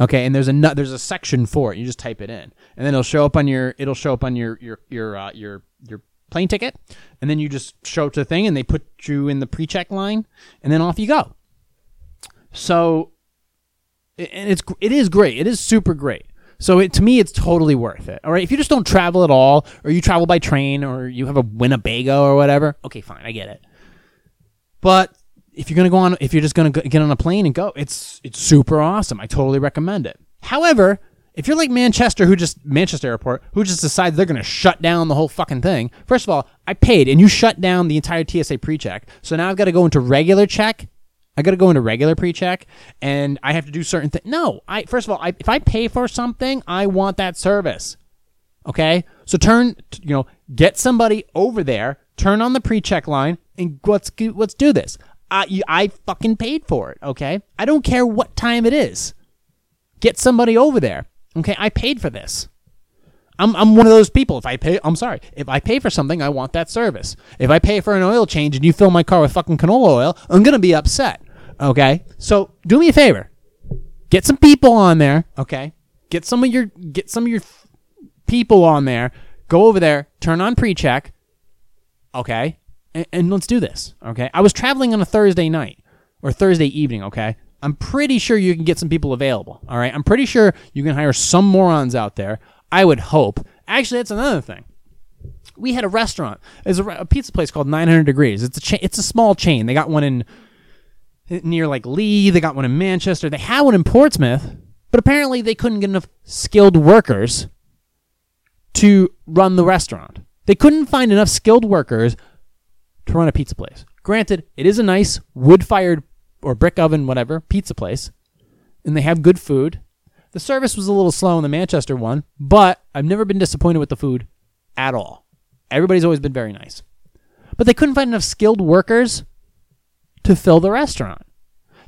Speaker 1: okay, and there's a there's a section for it. You just type it in, and then it'll show up on your it'll show up on your your your uh, your your plane ticket, and then you just show up to the thing, and they put you in the pre-check line, and then off you go. So, and it's it is great. It is super great. So it, to me, it's totally worth it. All right, if you just don't travel at all, or you travel by train, or you have a Winnebago or whatever, okay, fine, I get it. But if you're gonna go on, if you're just gonna go, get on a plane and go, it's it's super awesome. I totally recommend it. However, if you're like Manchester, who just Manchester Airport, who just decides they're gonna shut down the whole fucking thing. First of all, I paid, and you shut down the entire TSA pre-check. So now I've got to go into regular check. I got to go into regular pre-check, and I have to do certain things. No, I first of all, I, if I pay for something, I want that service. Okay, so turn, you know, get somebody over there, turn on the pre-check line, and let's let's do this. I I fucking paid for it. Okay, I don't care what time it is. Get somebody over there. Okay, I paid for this. I'm, I'm one of those people. If I pay, I'm sorry. If I pay for something, I want that service. If I pay for an oil change and you fill my car with fucking canola oil, I'm gonna be upset. Okay, so do me a favor. Get some people on there. Okay, get some of your get some of your people on there. Go over there. Turn on pre-check. Okay, and, and let's do this. Okay, I was traveling on a Thursday night or Thursday evening. Okay, I'm pretty sure you can get some people available. All right, I'm pretty sure you can hire some morons out there. I would hope. Actually, that's another thing. We had a restaurant. There's a, a pizza place called 900 Degrees. It's a cha- it's a small chain. They got one in near like Lee. They got one in Manchester. They had one in Portsmouth, but apparently they couldn't get enough skilled workers to run the restaurant. They couldn't find enough skilled workers to run a pizza place. Granted, it is a nice wood-fired or brick oven, whatever, pizza place, and they have good food. The service was a little slow in the Manchester one, but I've never been disappointed with the food at all. Everybody's always been very nice. But they couldn't find enough skilled workers to fill the restaurant.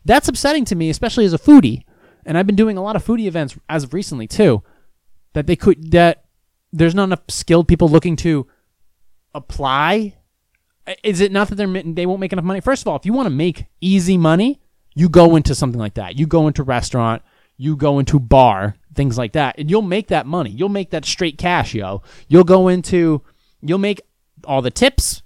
Speaker 1: That's upsetting to me, especially as a foodie, and I've been doing a lot of foodie events as of recently too. That they could that there's not enough skilled people looking to apply. Is it not that they're they won't make enough money? First of all, if you want to make easy money, you go into something like that. You go into restaurant, you go into bar, things like that, and you'll make that money. You'll make that straight cash, yo. You'll go into you'll make all the tips,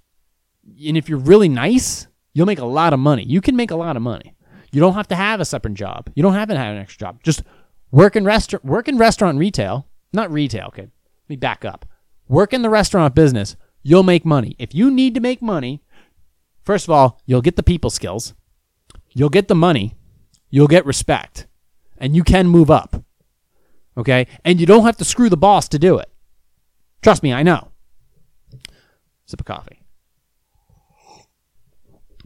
Speaker 1: and if you're really nice, you'll make a lot of money. You can make a lot of money. You don't have to have a separate job. You don't have to have an extra job. Just work in restaurant, work in restaurant retail, not retail. Okay, let me back up. Work in the restaurant business. You'll make money. If you need to make money, first of all, you'll get the people skills, you'll get the money, you'll get respect, and you can move up. Okay, and you don't have to screw the boss to do it. Trust me, I know. Sip of coffee.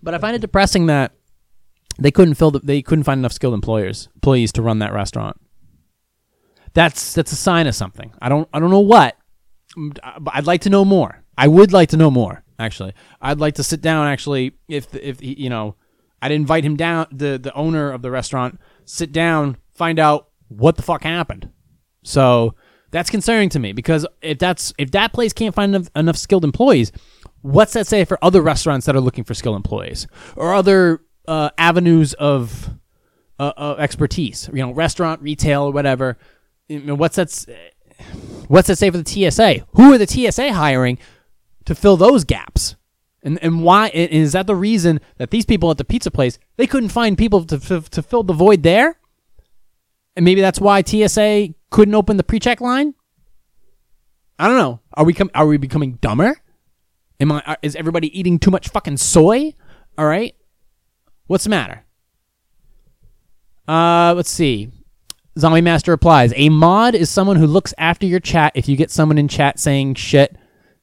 Speaker 1: But I find it depressing that They couldn't fill the, they couldn't find enough skilled employers employees to run that restaurant. That's that's a sign of something. I don't I don't know what, I'd like to know more. I would like to know more. Actually, I'd like to sit down. Actually, if if you know, I'd invite him down. The the owner of the restaurant sit down, find out what the fuck happened. So that's concerning to me because if that's if that place can't find enough, enough skilled employees, what's that say for other restaurants that are looking for skilled employees or other uh, avenues of uh, uh, expertise? You know, restaurant, retail, or whatever. What's that? What's that say for the TSA? Who are the TSA hiring to fill those gaps? And and why and is that the reason that these people at the pizza place they couldn't find people to to, to fill the void there? And maybe that's why TSA couldn't open the pre-check line. I don't know. Are we com- are we becoming dumber? Am I? are- Is everybody eating too much fucking soy? All right. What's the matter? Uh, let's see. Zombie Master replies: A mod is someone who looks after your chat. If you get someone in chat saying shit,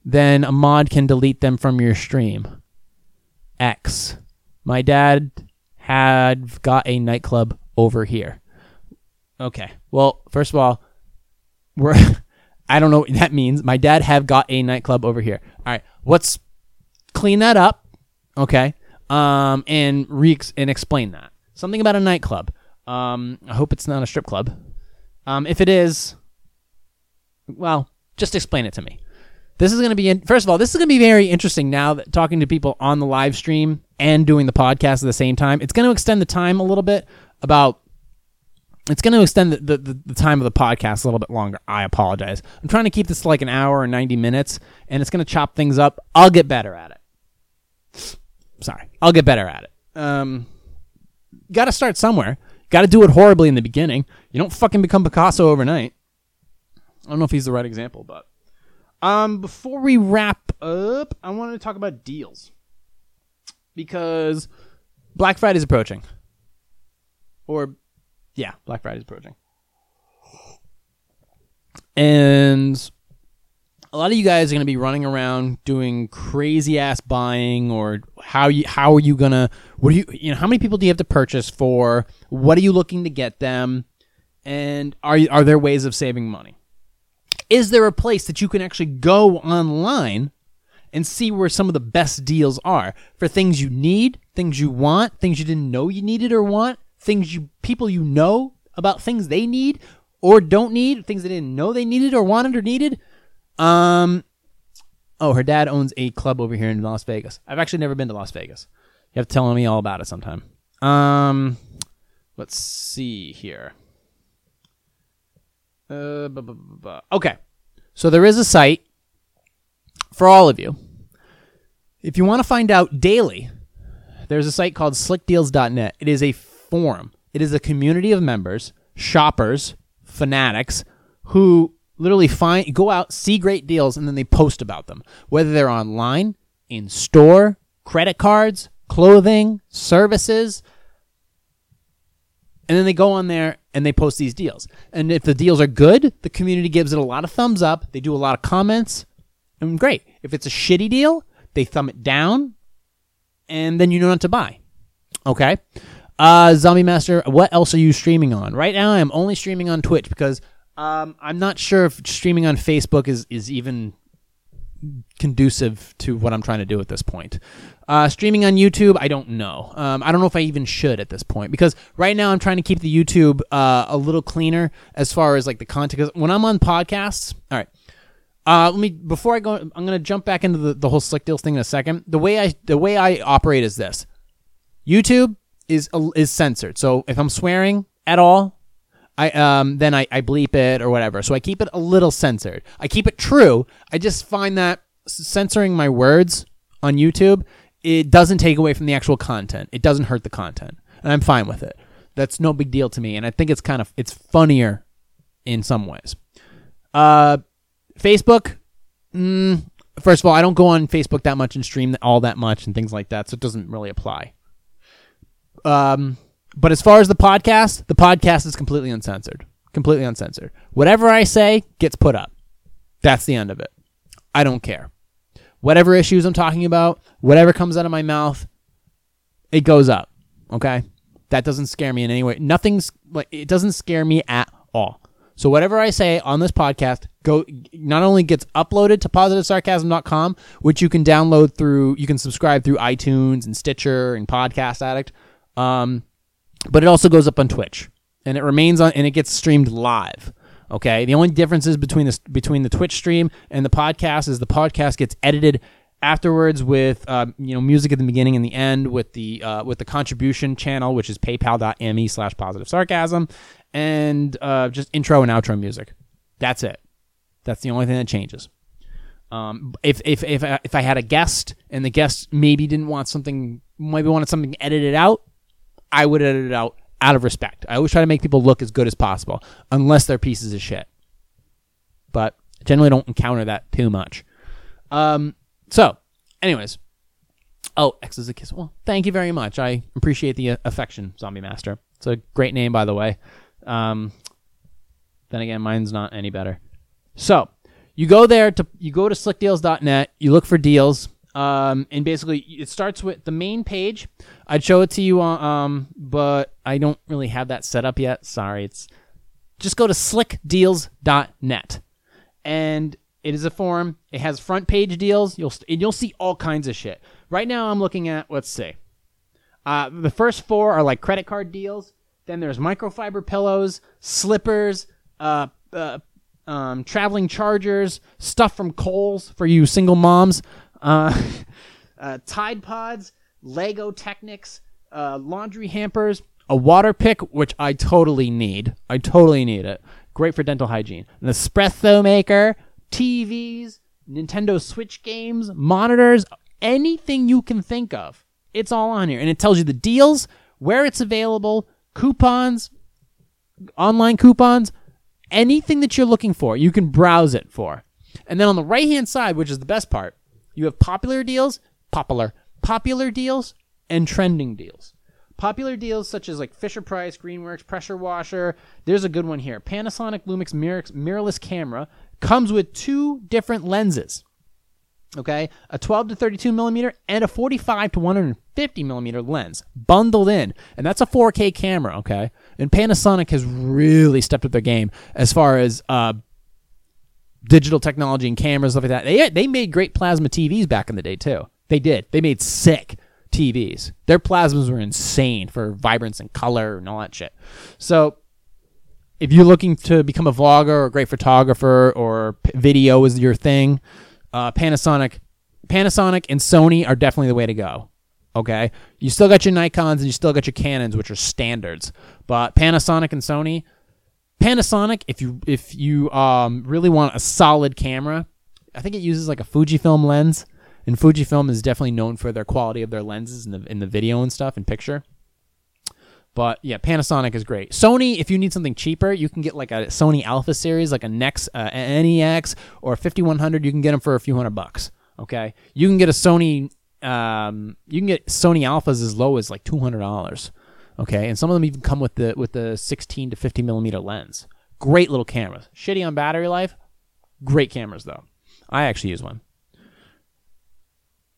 Speaker 1: then a mod can delete them from your stream. X. My dad had got a nightclub over here. Okay. Well, first of all, we're I don't know what that means. My dad have got a nightclub over here. All right. Let's clean that up. Okay. Um and re and explain that. Something about a nightclub. Um I hope it's not a strip club. Um if it is well, just explain it to me. This is going to be in, first of all, this is going to be very interesting now that talking to people on the live stream and doing the podcast at the same time. It's going to extend the time a little bit about it's going to extend the, the, the, time of the podcast a little bit longer. I apologize. I'm trying to keep this to like an hour or 90 minutes, and it's going to chop things up. I'll get better at it. Sorry. I'll get better at it. Um, got to start somewhere. Got to do it horribly in the beginning. You don't fucking become Picasso overnight. I don't know if he's the right example, but. Um, before we wrap up, I wanted to talk about deals. Because Black Friday's approaching. Or yeah, Black Friday's approaching. And a lot of you guys are going to be running around doing crazy ass buying or how you how are you going to what do you you know how many people do you have to purchase for? What are you looking to get them? And are you, are there ways of saving money? Is there a place that you can actually go online and see where some of the best deals are for things you need, things you want, things you didn't know you needed or want, things you people you know about things they need or don't need, things they didn't know they needed or wanted or needed. Um Oh, her dad owns a club over here in Las Vegas. I've actually never been to Las Vegas. You have to tell me all about it sometime. Um let's see here. Uh, bu- bu- bu- okay. So there is a site for all of you. If you want to find out daily, there's a site called slickdeals.net. It is a forum, it is a community of members, shoppers, fanatics who literally find go out, see great deals, and then they post about them. Whether they're online, in store, credit cards, clothing, services, and then they go on there and they post these deals. And if the deals are good, the community gives it a lot of thumbs up. They do a lot of comments, and great. If it's a shitty deal, they thumb it down, and then you know not to buy. Okay. Uh, Zombie Master, what else are you streaming on? Right now, I'm only streaming on Twitch because um, I'm not sure if streaming on Facebook is is even conducive to what I'm trying to do at this point. Uh, streaming on YouTube, I don't know. Um, I don't know if I even should at this point because right now I'm trying to keep the YouTube uh, a little cleaner as far as like the content. 'cause when I'm on podcasts, all right. Uh, let me before I go. I'm gonna jump back into the, the whole slick deals thing in a second. The way I the way I operate is this: YouTube is is censored. So if I'm swearing at all, I um then I, I bleep it or whatever. So I keep it a little censored. I keep it true. I just find that censoring my words on YouTube it doesn't take away from the actual content. It doesn't hurt the content, and I'm fine with it. That's no big deal to me, and I think it's kind of it's funnier in some ways. Uh, Facebook. Mm, first of all, I don't go on Facebook that much and stream all that much and things like that, so it doesn't really apply. Um, but as far as the podcast, the podcast is completely uncensored. Completely uncensored. Whatever I say gets put up. That's the end of it. I don't care. Whatever issues I'm talking about, whatever comes out of my mouth, it goes up. Okay? That doesn't scare me in any way. Nothing's like it doesn't scare me at all. So whatever I say on this podcast, go not only gets uploaded to positivesarcasm.com, which you can download through, you can subscribe through iTunes and Stitcher and Podcast Addict, um, but it also goes up on Twitch and it remains on and it gets streamed live. Okay, the only differences between this between the Twitch stream and the podcast is the podcast gets edited afterwards with uh, you know music at the beginning and the end with the uh, with the contribution channel which is paypal.me slash positive sarcasm and uh, just intro and outro music. That's it. That's the only thing that changes. Um, if, if, if, I, if I had a guest and the guest maybe didn't want something maybe wanted something edited out I would edit it out out of respect I always try to make people look as good as possible unless they're pieces of shit but generally don't encounter that too much um, so, anyways. Oh, X is a kiss. Well, thank you very much. I appreciate the uh, affection, Zombie Master. It's a great name, by the way. Um, then again, mine's not any better. So, you go there to you go to slickdeals.net. You look for deals. Um, and basically, it starts with the main page. I'd show it to you, uh, um, but I don't really have that set up yet. Sorry. It's just go to slickdeals.net, and it is a forum. It has front page deals. You'll and you'll see all kinds of shit. Right now, I'm looking at let's see. Uh, the first four are like credit card deals. Then there's microfiber pillows, slippers, uh, uh, um, traveling chargers, stuff from Kohl's for you single moms, uh, uh, Tide Pods, Lego Technics, uh, laundry hampers, a water pick, which I totally need. I totally need it. Great for dental hygiene. An espresso maker, TVs, Nintendo Switch games, monitors, anything you can think of. It's all on here. And it tells you the deals, where it's available, coupons, online coupons, anything that you're looking for, you can browse it for. And then on the right hand side, which is the best part, you have popular deals, popular, popular deals, and trending deals. Popular deals such as like Fisher Price, Greenworks, Pressure Washer. There's a good one here. Panasonic Lumix mirrorless camera comes with two different lenses. Okay, a 12 to 32 millimeter and a 45 to 150 millimeter lens bundled in, and that's a 4K camera. Okay, and Panasonic has really stepped up their game as far as uh, digital technology and cameras stuff like that. They they made great plasma TVs back in the day too. They did. They made sick TVs. Their plasmas were insane for vibrance and color and all that shit. So if you're looking to become a vlogger or a great photographer or video is your thing, uh, Panasonic, Panasonic and Sony are definitely the way to go. Okay, you still got your Nikon's and you still got your Canons, which are standards, but Panasonic and Sony, Panasonic, if you if you um, really want a solid camera, I think it uses like a Fujifilm lens, and Fujifilm is definitely known for their quality of their lenses in the in the video and stuff and picture. But yeah, Panasonic is great. Sony, if you need something cheaper, you can get like a Sony Alpha series, like a Nex uh, NEX or 5100. You can get them for a few hundred bucks. Okay, you can get a Sony. Um, you can get Sony Alphas as low as like two hundred dollars. Okay, and some of them even come with the with the 16 to 50 millimeter lens. Great little cameras. Shitty on battery life. Great cameras though. I actually use one.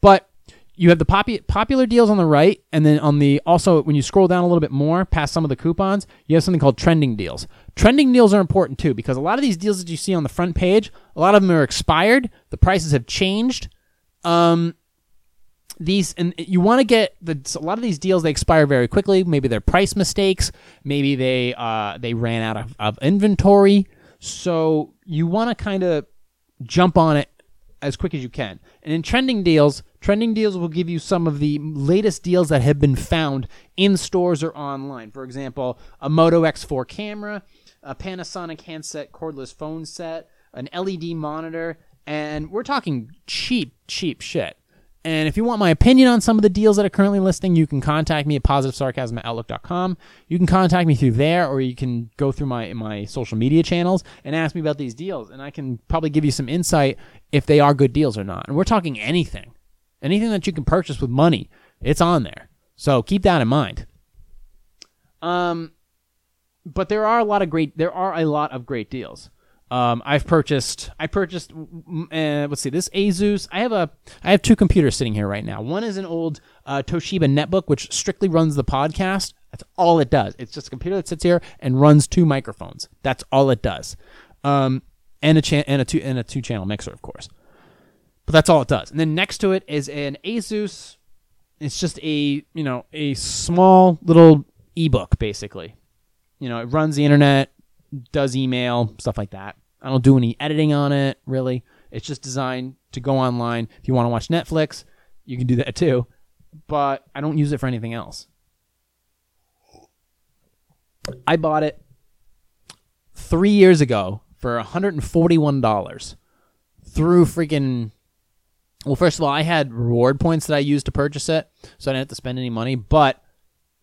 Speaker 1: But you have the popu- popular deals on the right, and then on the also when you scroll down a little bit more past some of the coupons, you have something called trending deals. Trending deals are important too because a lot of these deals that you see on the front page, a lot of them are expired. The prices have changed. Um, these and you want to get the a lot of these deals they expire very quickly. Maybe they're price mistakes. Maybe they uh, they ran out of, of inventory. So you want to kind of jump on it as quick as you can. And in trending deals, trending deals will give you some of the latest deals that have been found in stores or online. For example, a Moto X4 camera, a Panasonic handset cordless phone set, an LED monitor, and we're talking cheap, cheap shit. And if you want my opinion on some of the deals that are currently listing, you can contact me at positivesarcasm at outlook.com. You can contact me through there, or you can go through my, my social media channels and ask me about these deals. And I can probably give you some insight if they are good deals or not. And we're talking anything. Anything that you can purchase with money, it's on there. So keep that in mind. Um, but there are a lot of great, there are a lot of great deals. Um, I've purchased. I purchased. Uh, let's see. This Asus. I have a. I have two computers sitting here right now. One is an old uh, Toshiba netbook, which strictly runs the podcast. That's all it does. It's just a computer that sits here and runs two microphones. That's all it does, um, and a cha- and a two and a two channel mixer, of course. But that's all it does. And then next to it is an Asus. It's just a you know a small little ebook basically. You know, it runs the internet, does email stuff like that. I don't do any editing on it really. It's just designed to go online. If you want to watch Netflix, you can do that too. But I don't use it for anything else. I bought it three years ago for $141 through freaking. Well, first of all, I had reward points that I used to purchase it, so I didn't have to spend any money. But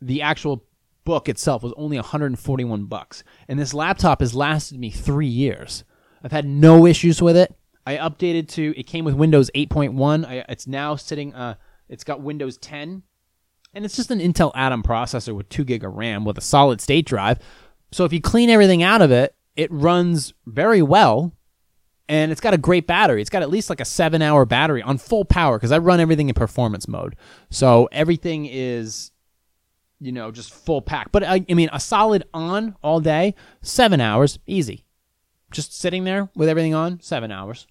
Speaker 1: the actual book itself was only 141 bucks, and this laptop has lasted me three years. I've had no issues with it. I updated to it came with Windows 8.1. I, it's now sitting. Uh, it's got Windows 10 and it's just an Intel Atom processor with 2 gig of RAM with a solid state drive. So if you clean everything out of it, it runs very well and it's got a great battery. It's got at least like a 7 hour battery on full power cuz I run everything in performance mode. So everything is you know, just full pack. But I, I mean, a solid on all day, 7 hours, easy. Just sitting there with everything on, 7 hours.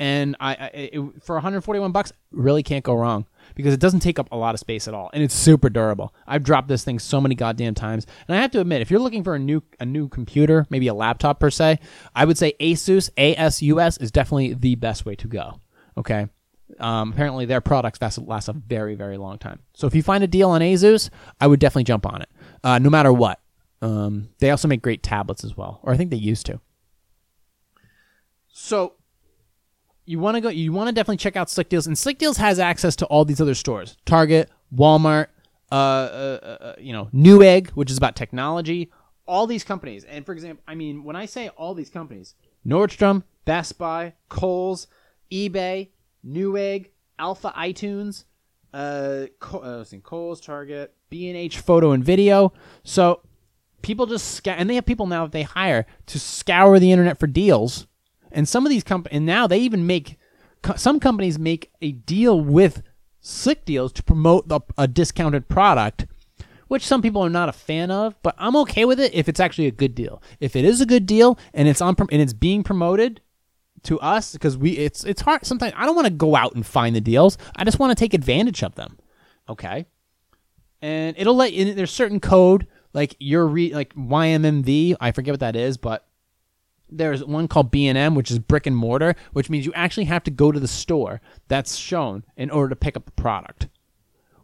Speaker 1: And I, I it, for 141 bucks, really can't go wrong because it doesn't take up a lot of space at all, and it's super durable. I've dropped this thing so many goddamn times, and I have to admit, if you're looking for a new a new computer, maybe a laptop per se, I would say Asus ASUS is definitely the best way to go. Okay. Um, apparently, their products last, last a very, very long time. So if you find a deal on Asus, I would definitely jump on it, uh, no matter what. Um, they also make great tablets as well, or I think they used to. So you want to go you want to definitely check out slick deals and slick deals has access to all these other stores target walmart uh, uh, uh, you know newegg which is about technology all these companies and for example i mean when i say all these companies nordstrom best buy kohl's ebay newegg alpha itunes uh, Co- uh see, kohl's target b&h photo and video so people just scour and they have people now that they hire to scour the internet for deals and some of these companies, and now they even make some companies make a deal with slick deals to promote a discounted product, which some people are not a fan of. But I'm okay with it if it's actually a good deal. If it is a good deal and it's on and it's being promoted to us because we it's it's hard sometimes. I don't want to go out and find the deals. I just want to take advantage of them. Okay, and it'll let you. There's certain code like your re like YMMV. I forget what that is, but there's one called B&M, which is brick and mortar, which means you actually have to go to the store that's shown in order to pick up the product.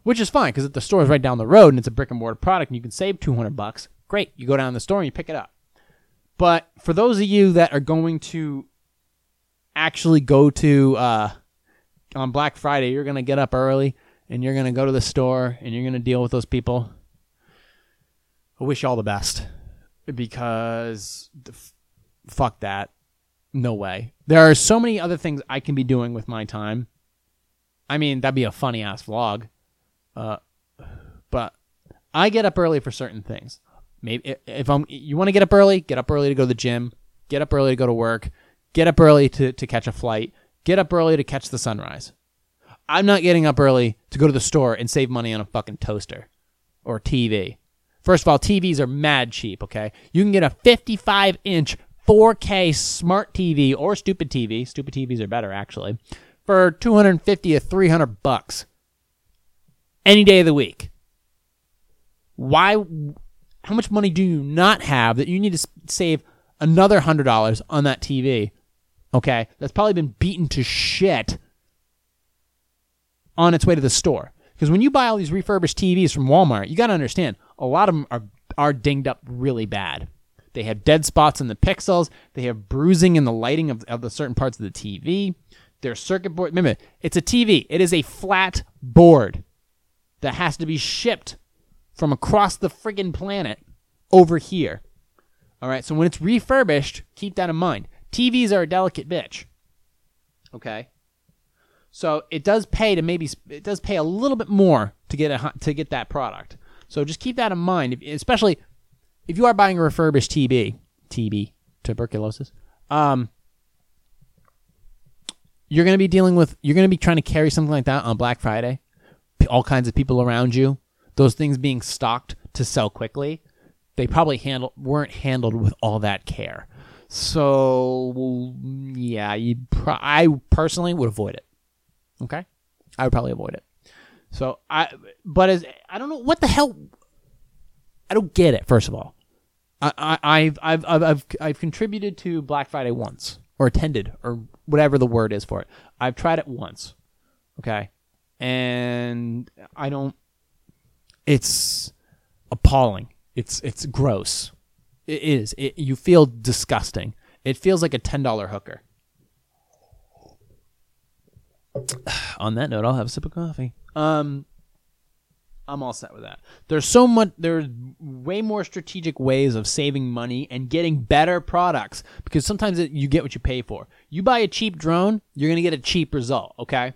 Speaker 1: Which is fine because if the store is right down the road and it's a brick and mortar product and you can save 200 bucks, great. You go down to the store and you pick it up. But for those of you that are going to actually go to uh, on Black Friday, you're to get up early and you're to go to the store and you're to deal with those people. I wish you all the best because f- fuck that. No way. There are so many other things I can be doing with my time. I mean, that'd be a funny ass vlog. Uh, but I get up early for certain things. Maybe if I'm, you want to get up early, get up early to go to the gym, get up early to go to work, get up early to, to catch a flight, get up early to catch the sunrise. I'm not getting up early to go to the store and save money on a fucking toaster or TV. First of all, TVs are mad cheap, okay? You can get a 55 inch 4K smart TV or stupid TV. Stupid TVs are better actually. For 250 to 300 bucks. Any day of the week. Why how much money do you not have that you need to save another $100 on that TV? Okay? That's probably been beaten to shit on its way to the store. Because when you buy all these refurbished TVs from Walmart, you got to understand, a lot of them are are dinged up really bad. They have dead spots in the pixels. They have bruising in the lighting of, of the certain parts of the TV. Their circuit board. Remember, it's a TV. It is a flat board that has to be shipped from across the friggin' planet over here. All right. So when it's refurbished, keep that in mind. TVs are a delicate bitch. Okay. So it does pay to maybe it does pay a little bit more to get a to get that product. So just keep that in mind, especially if you are buying a refurbished TB, TB, tuberculosis. Um, you're going to be dealing with you're going to be trying to carry something like that on Black Friday. All kinds of people around you, those things being stocked to sell quickly, they probably handle weren't handled with all that care. So yeah, you pro- I personally would avoid it. Okay, I would probably avoid it. So I, but as I don't know what the hell. I don't get it. First of all, I, I I've, I've I've I've I've contributed to Black Friday once or attended or whatever the word is for it. I've tried it once. Okay, and I don't. It's appalling. It's it's gross. It is. It, you feel disgusting. It feels like a ten dollar hooker. On that note, I'll have a sip of coffee. Um, I'm all set with that. There's so much. There's way more strategic ways of saving money and getting better products because sometimes it, you get what you pay for. You buy a cheap drone, you're gonna get a cheap result. Okay.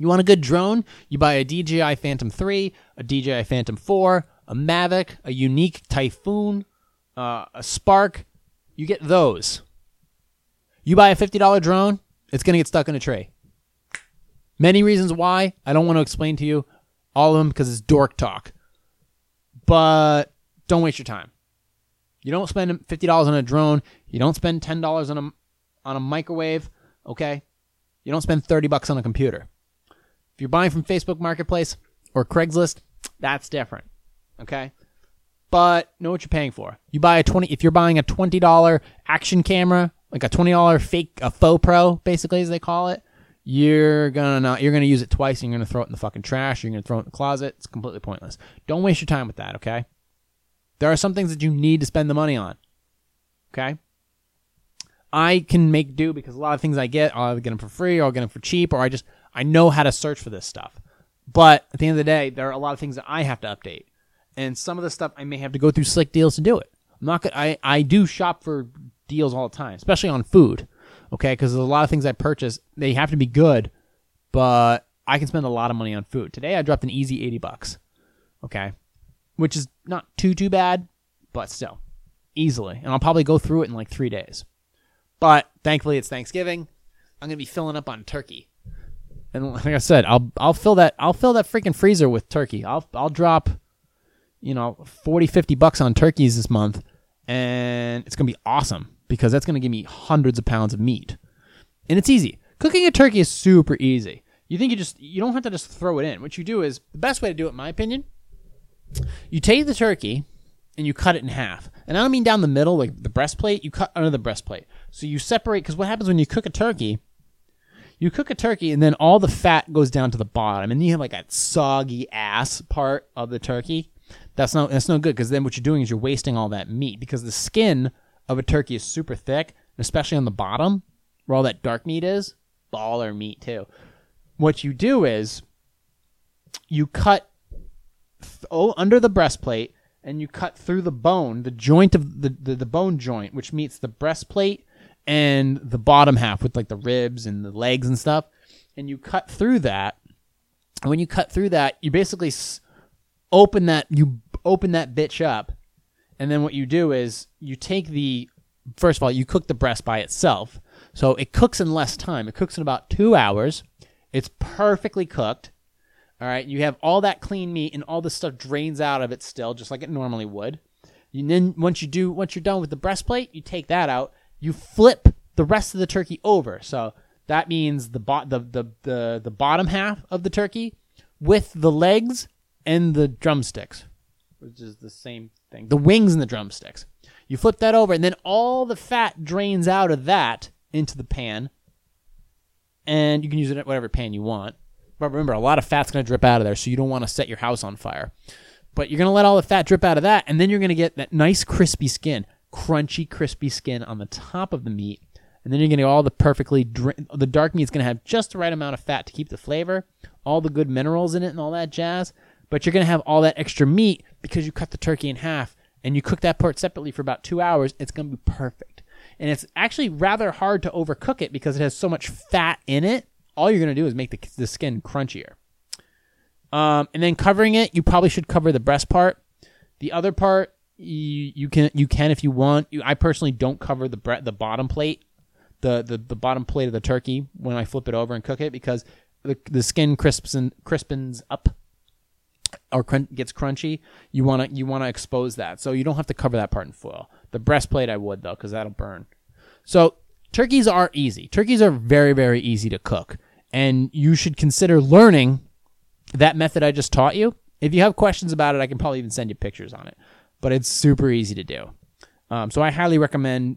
Speaker 1: You want a good drone? You buy a DJI Phantom 3, a DJI Phantom 4, a Mavic, a Yuneec Typhoon, uh, a Spark. You get those. You buy a $50 drone, it's going to get stuck in a tree. Many reasons why. I don't want to explain to you all of them because it's dork talk. But don't waste your time. You don't spend $50 on a drone. You don't spend $10 on a, on a microwave, okay? You don't spend 30 bucks on a computer. If you're buying from Facebook Marketplace or Craigslist, that's different. Okay? But know what you're paying for. You buy a 20 if you're buying a $20 action camera, like a $20 fake a faux pro basically as they call it, you're gonna not you're gonna use it twice and you're gonna throw it in the fucking trash, you're gonna throw it in the closet. It's completely pointless. Don't waste your time with that, okay? There are some things that you need to spend the money on. Okay? I can make do because a lot of things I get, I'll get them for free or I'll get them for cheap, or I just I know how to search for this stuff. But at the end of the day, there are a lot of things that I have to update, and some of the stuff I may have to go through slick deals to do it. I'm not gonna, I I do shop for deals all the time, especially on food. Okay, because there's a lot of things I purchase, they have to be good, but I can spend a lot of money on food. Today I dropped an easy eighty bucks. Okay, which is not too too bad, but still easily, and I'll probably go through it in like three days. But thankfully, it's Thanksgiving. I'm gonna be filling up on turkey, and like I said, I'll I'll fill that I'll fill that freaking freezer with turkey. I'll I'll drop, you know, 40, 50 bucks on turkeys this month, and it's gonna be awesome because that's gonna give me hundreds of pounds of meat, and it's easy. Cooking a turkey is super easy. You think you just you don't have to just throw it in. What you do is the best way to do it, in my opinion. You take the turkey and you cut it in half. And I don't mean down the middle, like the breastplate. You cut under the breastplate. So you separate because what happens when you cook a turkey? You cook a turkey and then all the fat goes down to the bottom, and you have like that soggy ass part of the turkey. That's no that's no good because then what you're doing is you're wasting all that meat because the skin of a turkey is super thick, especially on the bottom where all that dark meat is. Baller meat too. What you do is you cut th- oh, under the breastplate and you cut through the bone, the joint of the, the, the bone joint, which meets the breastplate and the bottom half with like the ribs and the legs and stuff. And you cut through that. And when you cut through that, you basically s- open that you open that bitch up. And then what you do is you take the first of all, you cook the breast by itself. So it cooks in less time. It cooks in about 2 hours. It's perfectly cooked. All right, you have all that clean meat and all the stuff drains out of it still, just like it normally would. And then once you do, once you're done with the breastplate, you take that out. You flip the rest of the turkey over. So that means the bo- the, the the the bottom half of the turkey with the legs and the drumsticks, which is the same thing. The wings and the drumsticks. You flip that over, and then all the fat drains out of that into the pan, and you can use it at whatever pan you want. But remember, a lot of fat's going to drip out of there, so you don't want to set your house on fire. But you're going to let all the fat drip out of that, and then you're going to get that nice crispy skin, crunchy, crispy skin on the top of the meat. And then you're going to get all the perfectly, dr- the dark meat's going to have just the right amount of fat to keep the flavor, all the good minerals in it, and all that jazz. But you're going to have all that extra meat because you cut the turkey in half and you cook that part separately for about two hours. It's going to be perfect. And it's actually rather hard to overcook it because it has so much fat in it all you're going to do is make the, the skin crunchier. Um, and then covering it, you probably should cover the breast part. The other part, you, you can you can if you want. You, I personally don't cover the bre- the bottom plate, the, the the bottom plate of the turkey when I flip it over and cook it because the the skin crisps and crispens up. Or crun- gets crunchy, you want to you want to expose that. So you don't have to cover that part in foil. The breastplate I would though cuz that'll burn. So turkeys are easy. Turkeys are very very easy to cook and you should consider learning that method I just taught you. If you have questions about it, I can probably even send you pictures on it. But it's super easy to do. Um, so I highly recommend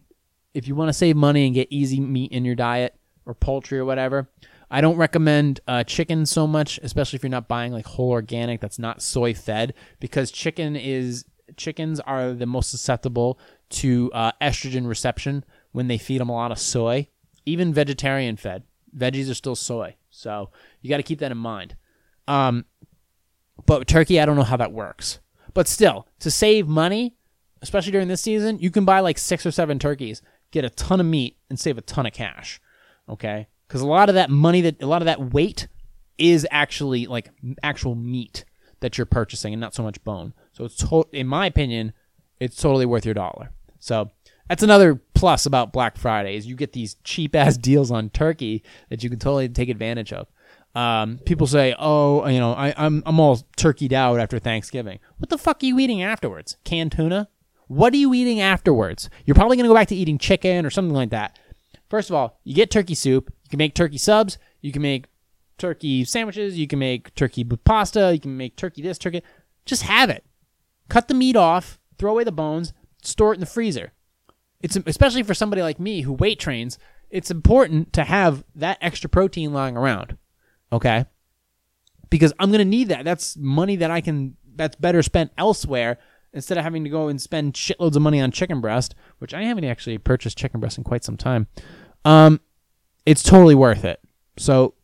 Speaker 1: if you want to save money and get easy meat in your diet or poultry or whatever. I don't recommend uh, chicken so much, especially if you're not buying like whole organic that's not soy fed, because chicken is chickens are the most susceptible to uh, estrogen reception when they feed them a lot of soy. Even vegetarian fed veggies are still soy, so you got to keep that in mind. Um, but turkey, I don't know how that works. But still, to save money, especially during this season, you can buy like six or seven turkeys, get a ton of meat, and save a ton of cash. Okay, because a lot of that money that a lot of that weight is actually like actual meat that you're purchasing, and not so much bone. So it's to- in my opinion, it's totally worth your dollar. So that's another plus about Black Friday is you get these cheap ass deals on turkey that you can totally take advantage of. Um, people say, "Oh, you know, I, I'm I'm all turkeyed out after Thanksgiving." What the fuck are you eating afterwards? Canned tuna? What are you eating afterwards? You're probably gonna go back to eating chicken or something like that. First of all, you get turkey soup. You can make turkey subs. You can make turkey sandwiches. You can make turkey pasta. You can make turkey this, turkey. Just have it. Cut the meat off. Throw away the bones. Store it in the freezer. It's especially for somebody like me who weight trains. It's important to have that extra protein lying around. Okay, because I'm gonna need that. That's money that I can. That's better spent elsewhere instead of having to go and spend shitloads of money on chicken breast, which I haven't actually purchased chicken breast in quite some time. Um, it's totally worth it. So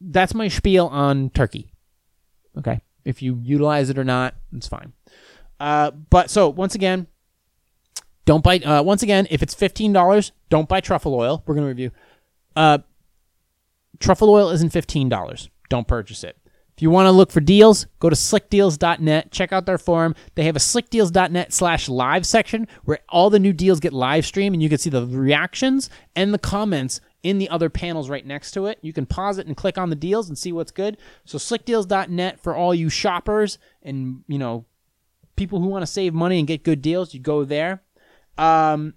Speaker 1: that's my spiel on turkey. Okay, if you utilize it or not, it's fine. Uh, but so once again, don't buy. Uh, once again, if it's fifteen dollars, don't buy truffle oil. We're gonna review. Uh, truffle oil isn't fifteen dollars. Don't purchase it. If you want to look for deals, go to slickdeals.net. Check out their forum. They have a slickdeals.net slash live section where all the new deals get live streamed and you can see the reactions and the comments in the other panels right next to it. You can pause it and click on the deals and see what's good. So slickdeals.net for all you shoppers and, you know, people who want to save money and get good deals, you go there. Um,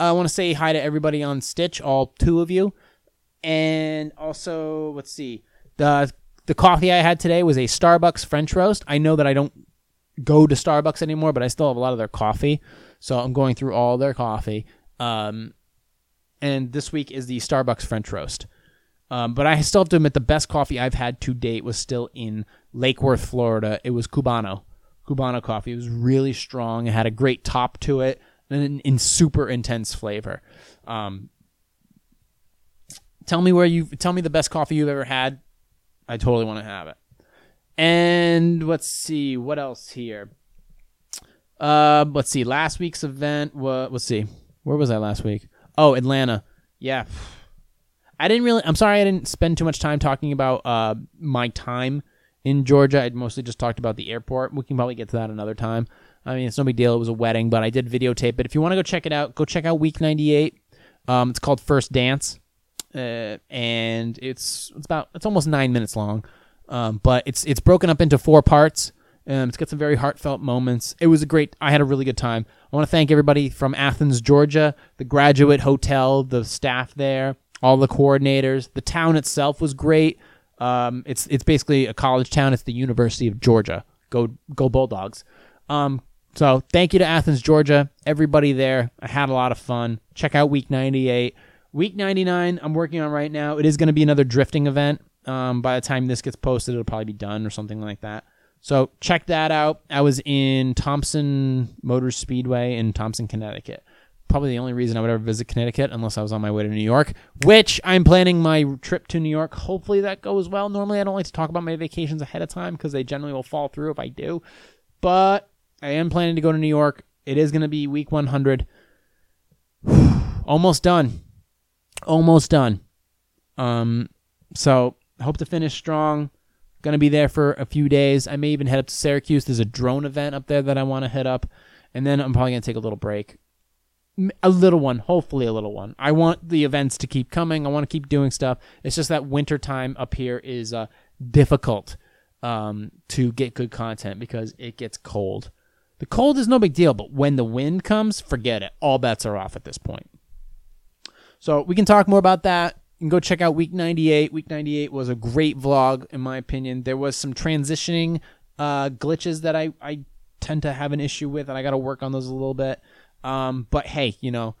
Speaker 1: I want to say hi to everybody on Twitch, all two of you. And also, let's see. The the coffee I had today was a Starbucks French roast. I know that I don't go to Starbucks anymore, but I still have a lot of their coffee. So I'm going through all their coffee. Um, and this week is the Starbucks French roast. Um, but I still have to admit the best coffee I've had to date was still in Lake Worth, Florida. It was Cubano. Cubano coffee. It was really strong. It had a great top to it and in super intense flavor. Um, tell me where you tell me the best coffee you've ever had. I totally want to have it. And let's see what else here. Uh, let's see. Last week's event. What? Let's see. Where was I last week? Oh, Atlanta. Yeah. I didn't really. I'm sorry, I didn't spend too much time talking about uh my time in Georgia. I mostly just talked about the airport. We can probably get to that another time. I mean, it's no big deal. It was a wedding, but I did videotape it. If you want to go check it out, go check out Week 98. Um, it's called First Dance, uh, and it's it's about it's almost nine minutes long, um, but it's it's broken up into four parts. Um, it's got some very heartfelt moments. It was a great. I had a really good time. I want to thank everybody from Athens, Georgia, the Graduate Hotel, the staff there, all the coordinators. The town itself was great. Um, it's it's basically a college town. It's the University of Georgia. Go go Bulldogs. Um, so thank you to Athens, Georgia. Everybody there. I had a lot of fun. Check out Week 98. Week 99, I'm working on right now. It is going to be another drifting event. Um, by the time this gets posted, it'll probably be done or something like that. So check that out. I was in Thompson Motor Speedway in Thompson, Connecticut. Probably the only reason I would ever visit Connecticut unless I was on my way to New York, which I'm planning my trip to New York. Hopefully that goes well. Normally I don't like to talk about my vacations ahead of time because they generally will fall through if I do. But I am planning to go to New York. It is going to be week 100. Almost done. Almost done. Um, so hope to finish strong. Going to be there for a few days. I may even head up to Syracuse. There's a drone event up there that I want to head up, and then I'm probably going to take a little break. A little one, hopefully a little one. I want the events to keep coming. I want to keep doing stuff. It's just that winter time up here is uh, difficult. um, to get good content because it gets cold. The cold is no big deal, but when the wind comes, forget it. All bets are off at this point. So we can talk more about that. You can go check out week 98. Week 98 was a great vlog, in my opinion. There was some transitioning uh, glitches that I, I tend to have an issue with, and I got to work on those a little bit. Um, but hey, you know,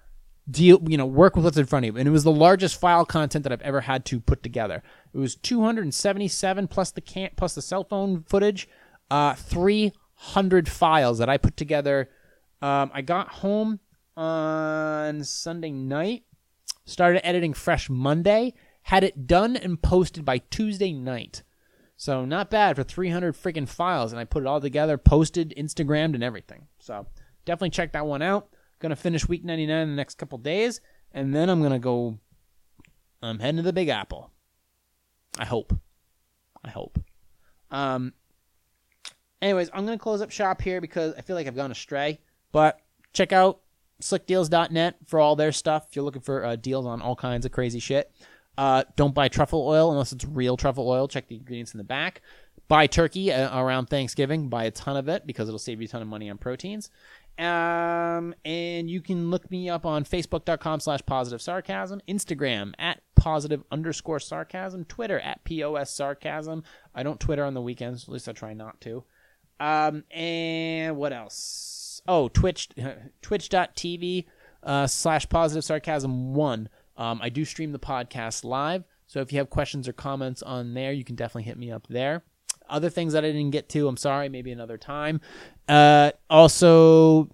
Speaker 1: deal, you know, work with what's in front of you. And it was the largest file content that I've ever had to put together. It was 277 plus the can plus the cell phone footage, uh, 300 files that I put together. Um, I got home on Sunday night, started editing fresh Monday, had it done and posted by Tuesday night. So not bad for 300 freaking files, and I put it all together, posted, Instagrammed, and everything. So definitely check that one out. Gonna finish week 99 in the next couple days, and then I'm gonna go. I'm heading to the Big Apple. I hope. I hope. Um. Anyways, I'm gonna close up shop here because I feel like I've gone astray. But check out slickdeals.net for all their stuff. If you're looking for uh, deals on all kinds of crazy shit. Uh, don't buy truffle oil unless it's real truffle oil. Check the ingredients in the back. Buy turkey uh, around Thanksgiving. Buy a ton of it because it'll save you a ton of money on proteins. Um, and you can look me up on facebook.com slash positive sarcasm, Instagram at positive underscore sarcasm, Twitter at POS sarcasm. I don't Twitter on the weekends, at least I try not to. Um, and what else? Oh, Twitch, twitch.tv uh, slash positive sarcasm one. Um, I do stream the podcast live. So if you have questions or comments on there, you can definitely hit me up there. Other things that I didn't get to, I'm sorry, maybe another time. Uh, also,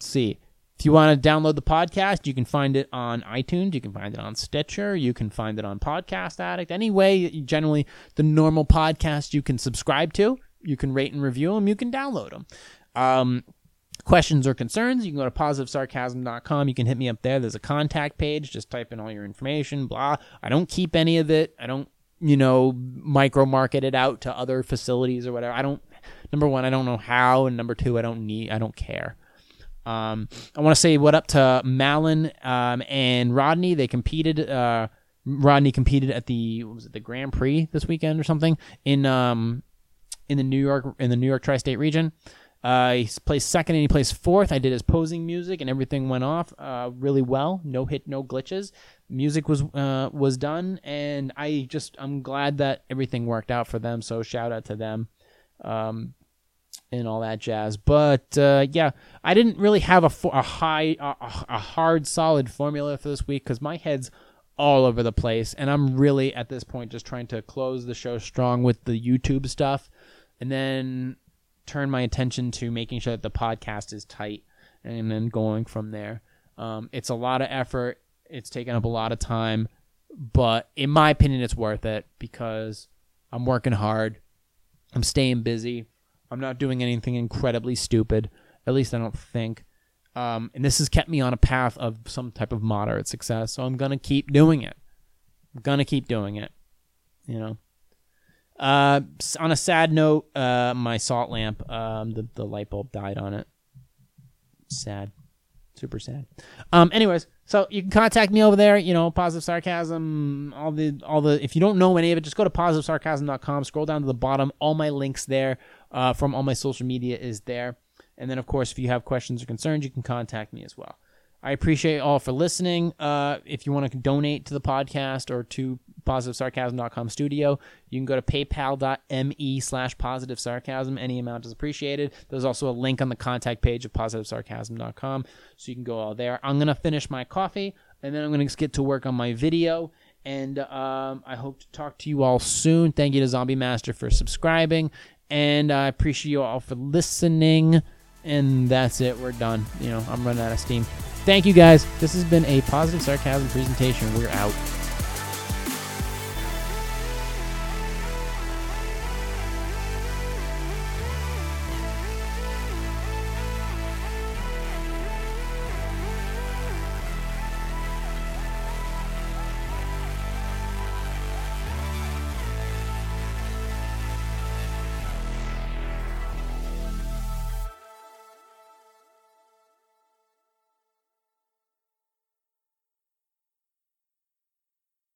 Speaker 1: see. If you want to download the podcast, you can find it on iTunes. You can find it on Stitcher. You can find it on Podcast Addict. Anyway, generally, the normal podcast you can subscribe to. You can rate and review them. You can download them. Um, questions or concerns, you can go to positivesarcasm.com. You can hit me up there. There's a contact page. Just type in all your information, blah. I don't keep any of it. I don't, you know, micro market it out to other facilities or whatever. I don't, number one, I don't know how. And number two, I don't need, I don't care. Um, I want to say what up to Malin um, and Rodney. They competed. Uh, Rodney competed at the was it the Grand Prix this weekend or something in um, in the New York in the New York tri-state region. Uh, he plays second and he plays fourth. I did his posing music and everything went off uh, really well. No hit, no glitches. Music was uh, was done, and I just I'm glad that everything worked out for them. So shout out to them. Um, and all that jazz. But uh, yeah, I didn't really have a, fo- a high, a, a hard, solid formula for this week because my head's all over the place, and I'm really at this point just trying to close the show strong with the YouTube stuff, and then turn my attention to making sure that the podcast is tight, and then going from there. Um, it's a lot of effort. It's taken up a lot of time, but in my opinion, it's worth it because I'm working hard. I'm staying busy. I'm not doing anything incredibly stupid. At least I don't think. Um, and this has kept me on a path of some type of moderate success. So I'm gonna keep doing it. I'm gonna keep doing it. You know. Uh, on a sad note, uh, my salt lamp, um, the the light bulb died on it. Sad, super sad. Um, anyways, so you can contact me over there. You know, positive sarcasm, all the all the. If you don't know any of it, just go to positivesarcasm.com. Scroll down to the bottom. All my links there uh, from all my social media is there. And then, of course, if you have questions or concerns, you can contact me as well. I appreciate all for listening. Uh, if you want to donate to the podcast or to positivesarcasm.com studio, you can go to paypal.me slash positive sarcasm. Any amount is appreciated. There's also a link on the contact page of positivesarcasm.com, so you can go all there. I'm going to finish my coffee, and then I'm going to get to work on my video. And um, I hope to talk to you all soon. Thank you to Zombie Master for subscribing. And I appreciate you all for listening. And that's it. We're done. You know, I'm running out of steam. Thank you guys. This has been a positive sarcasm presentation. We're out.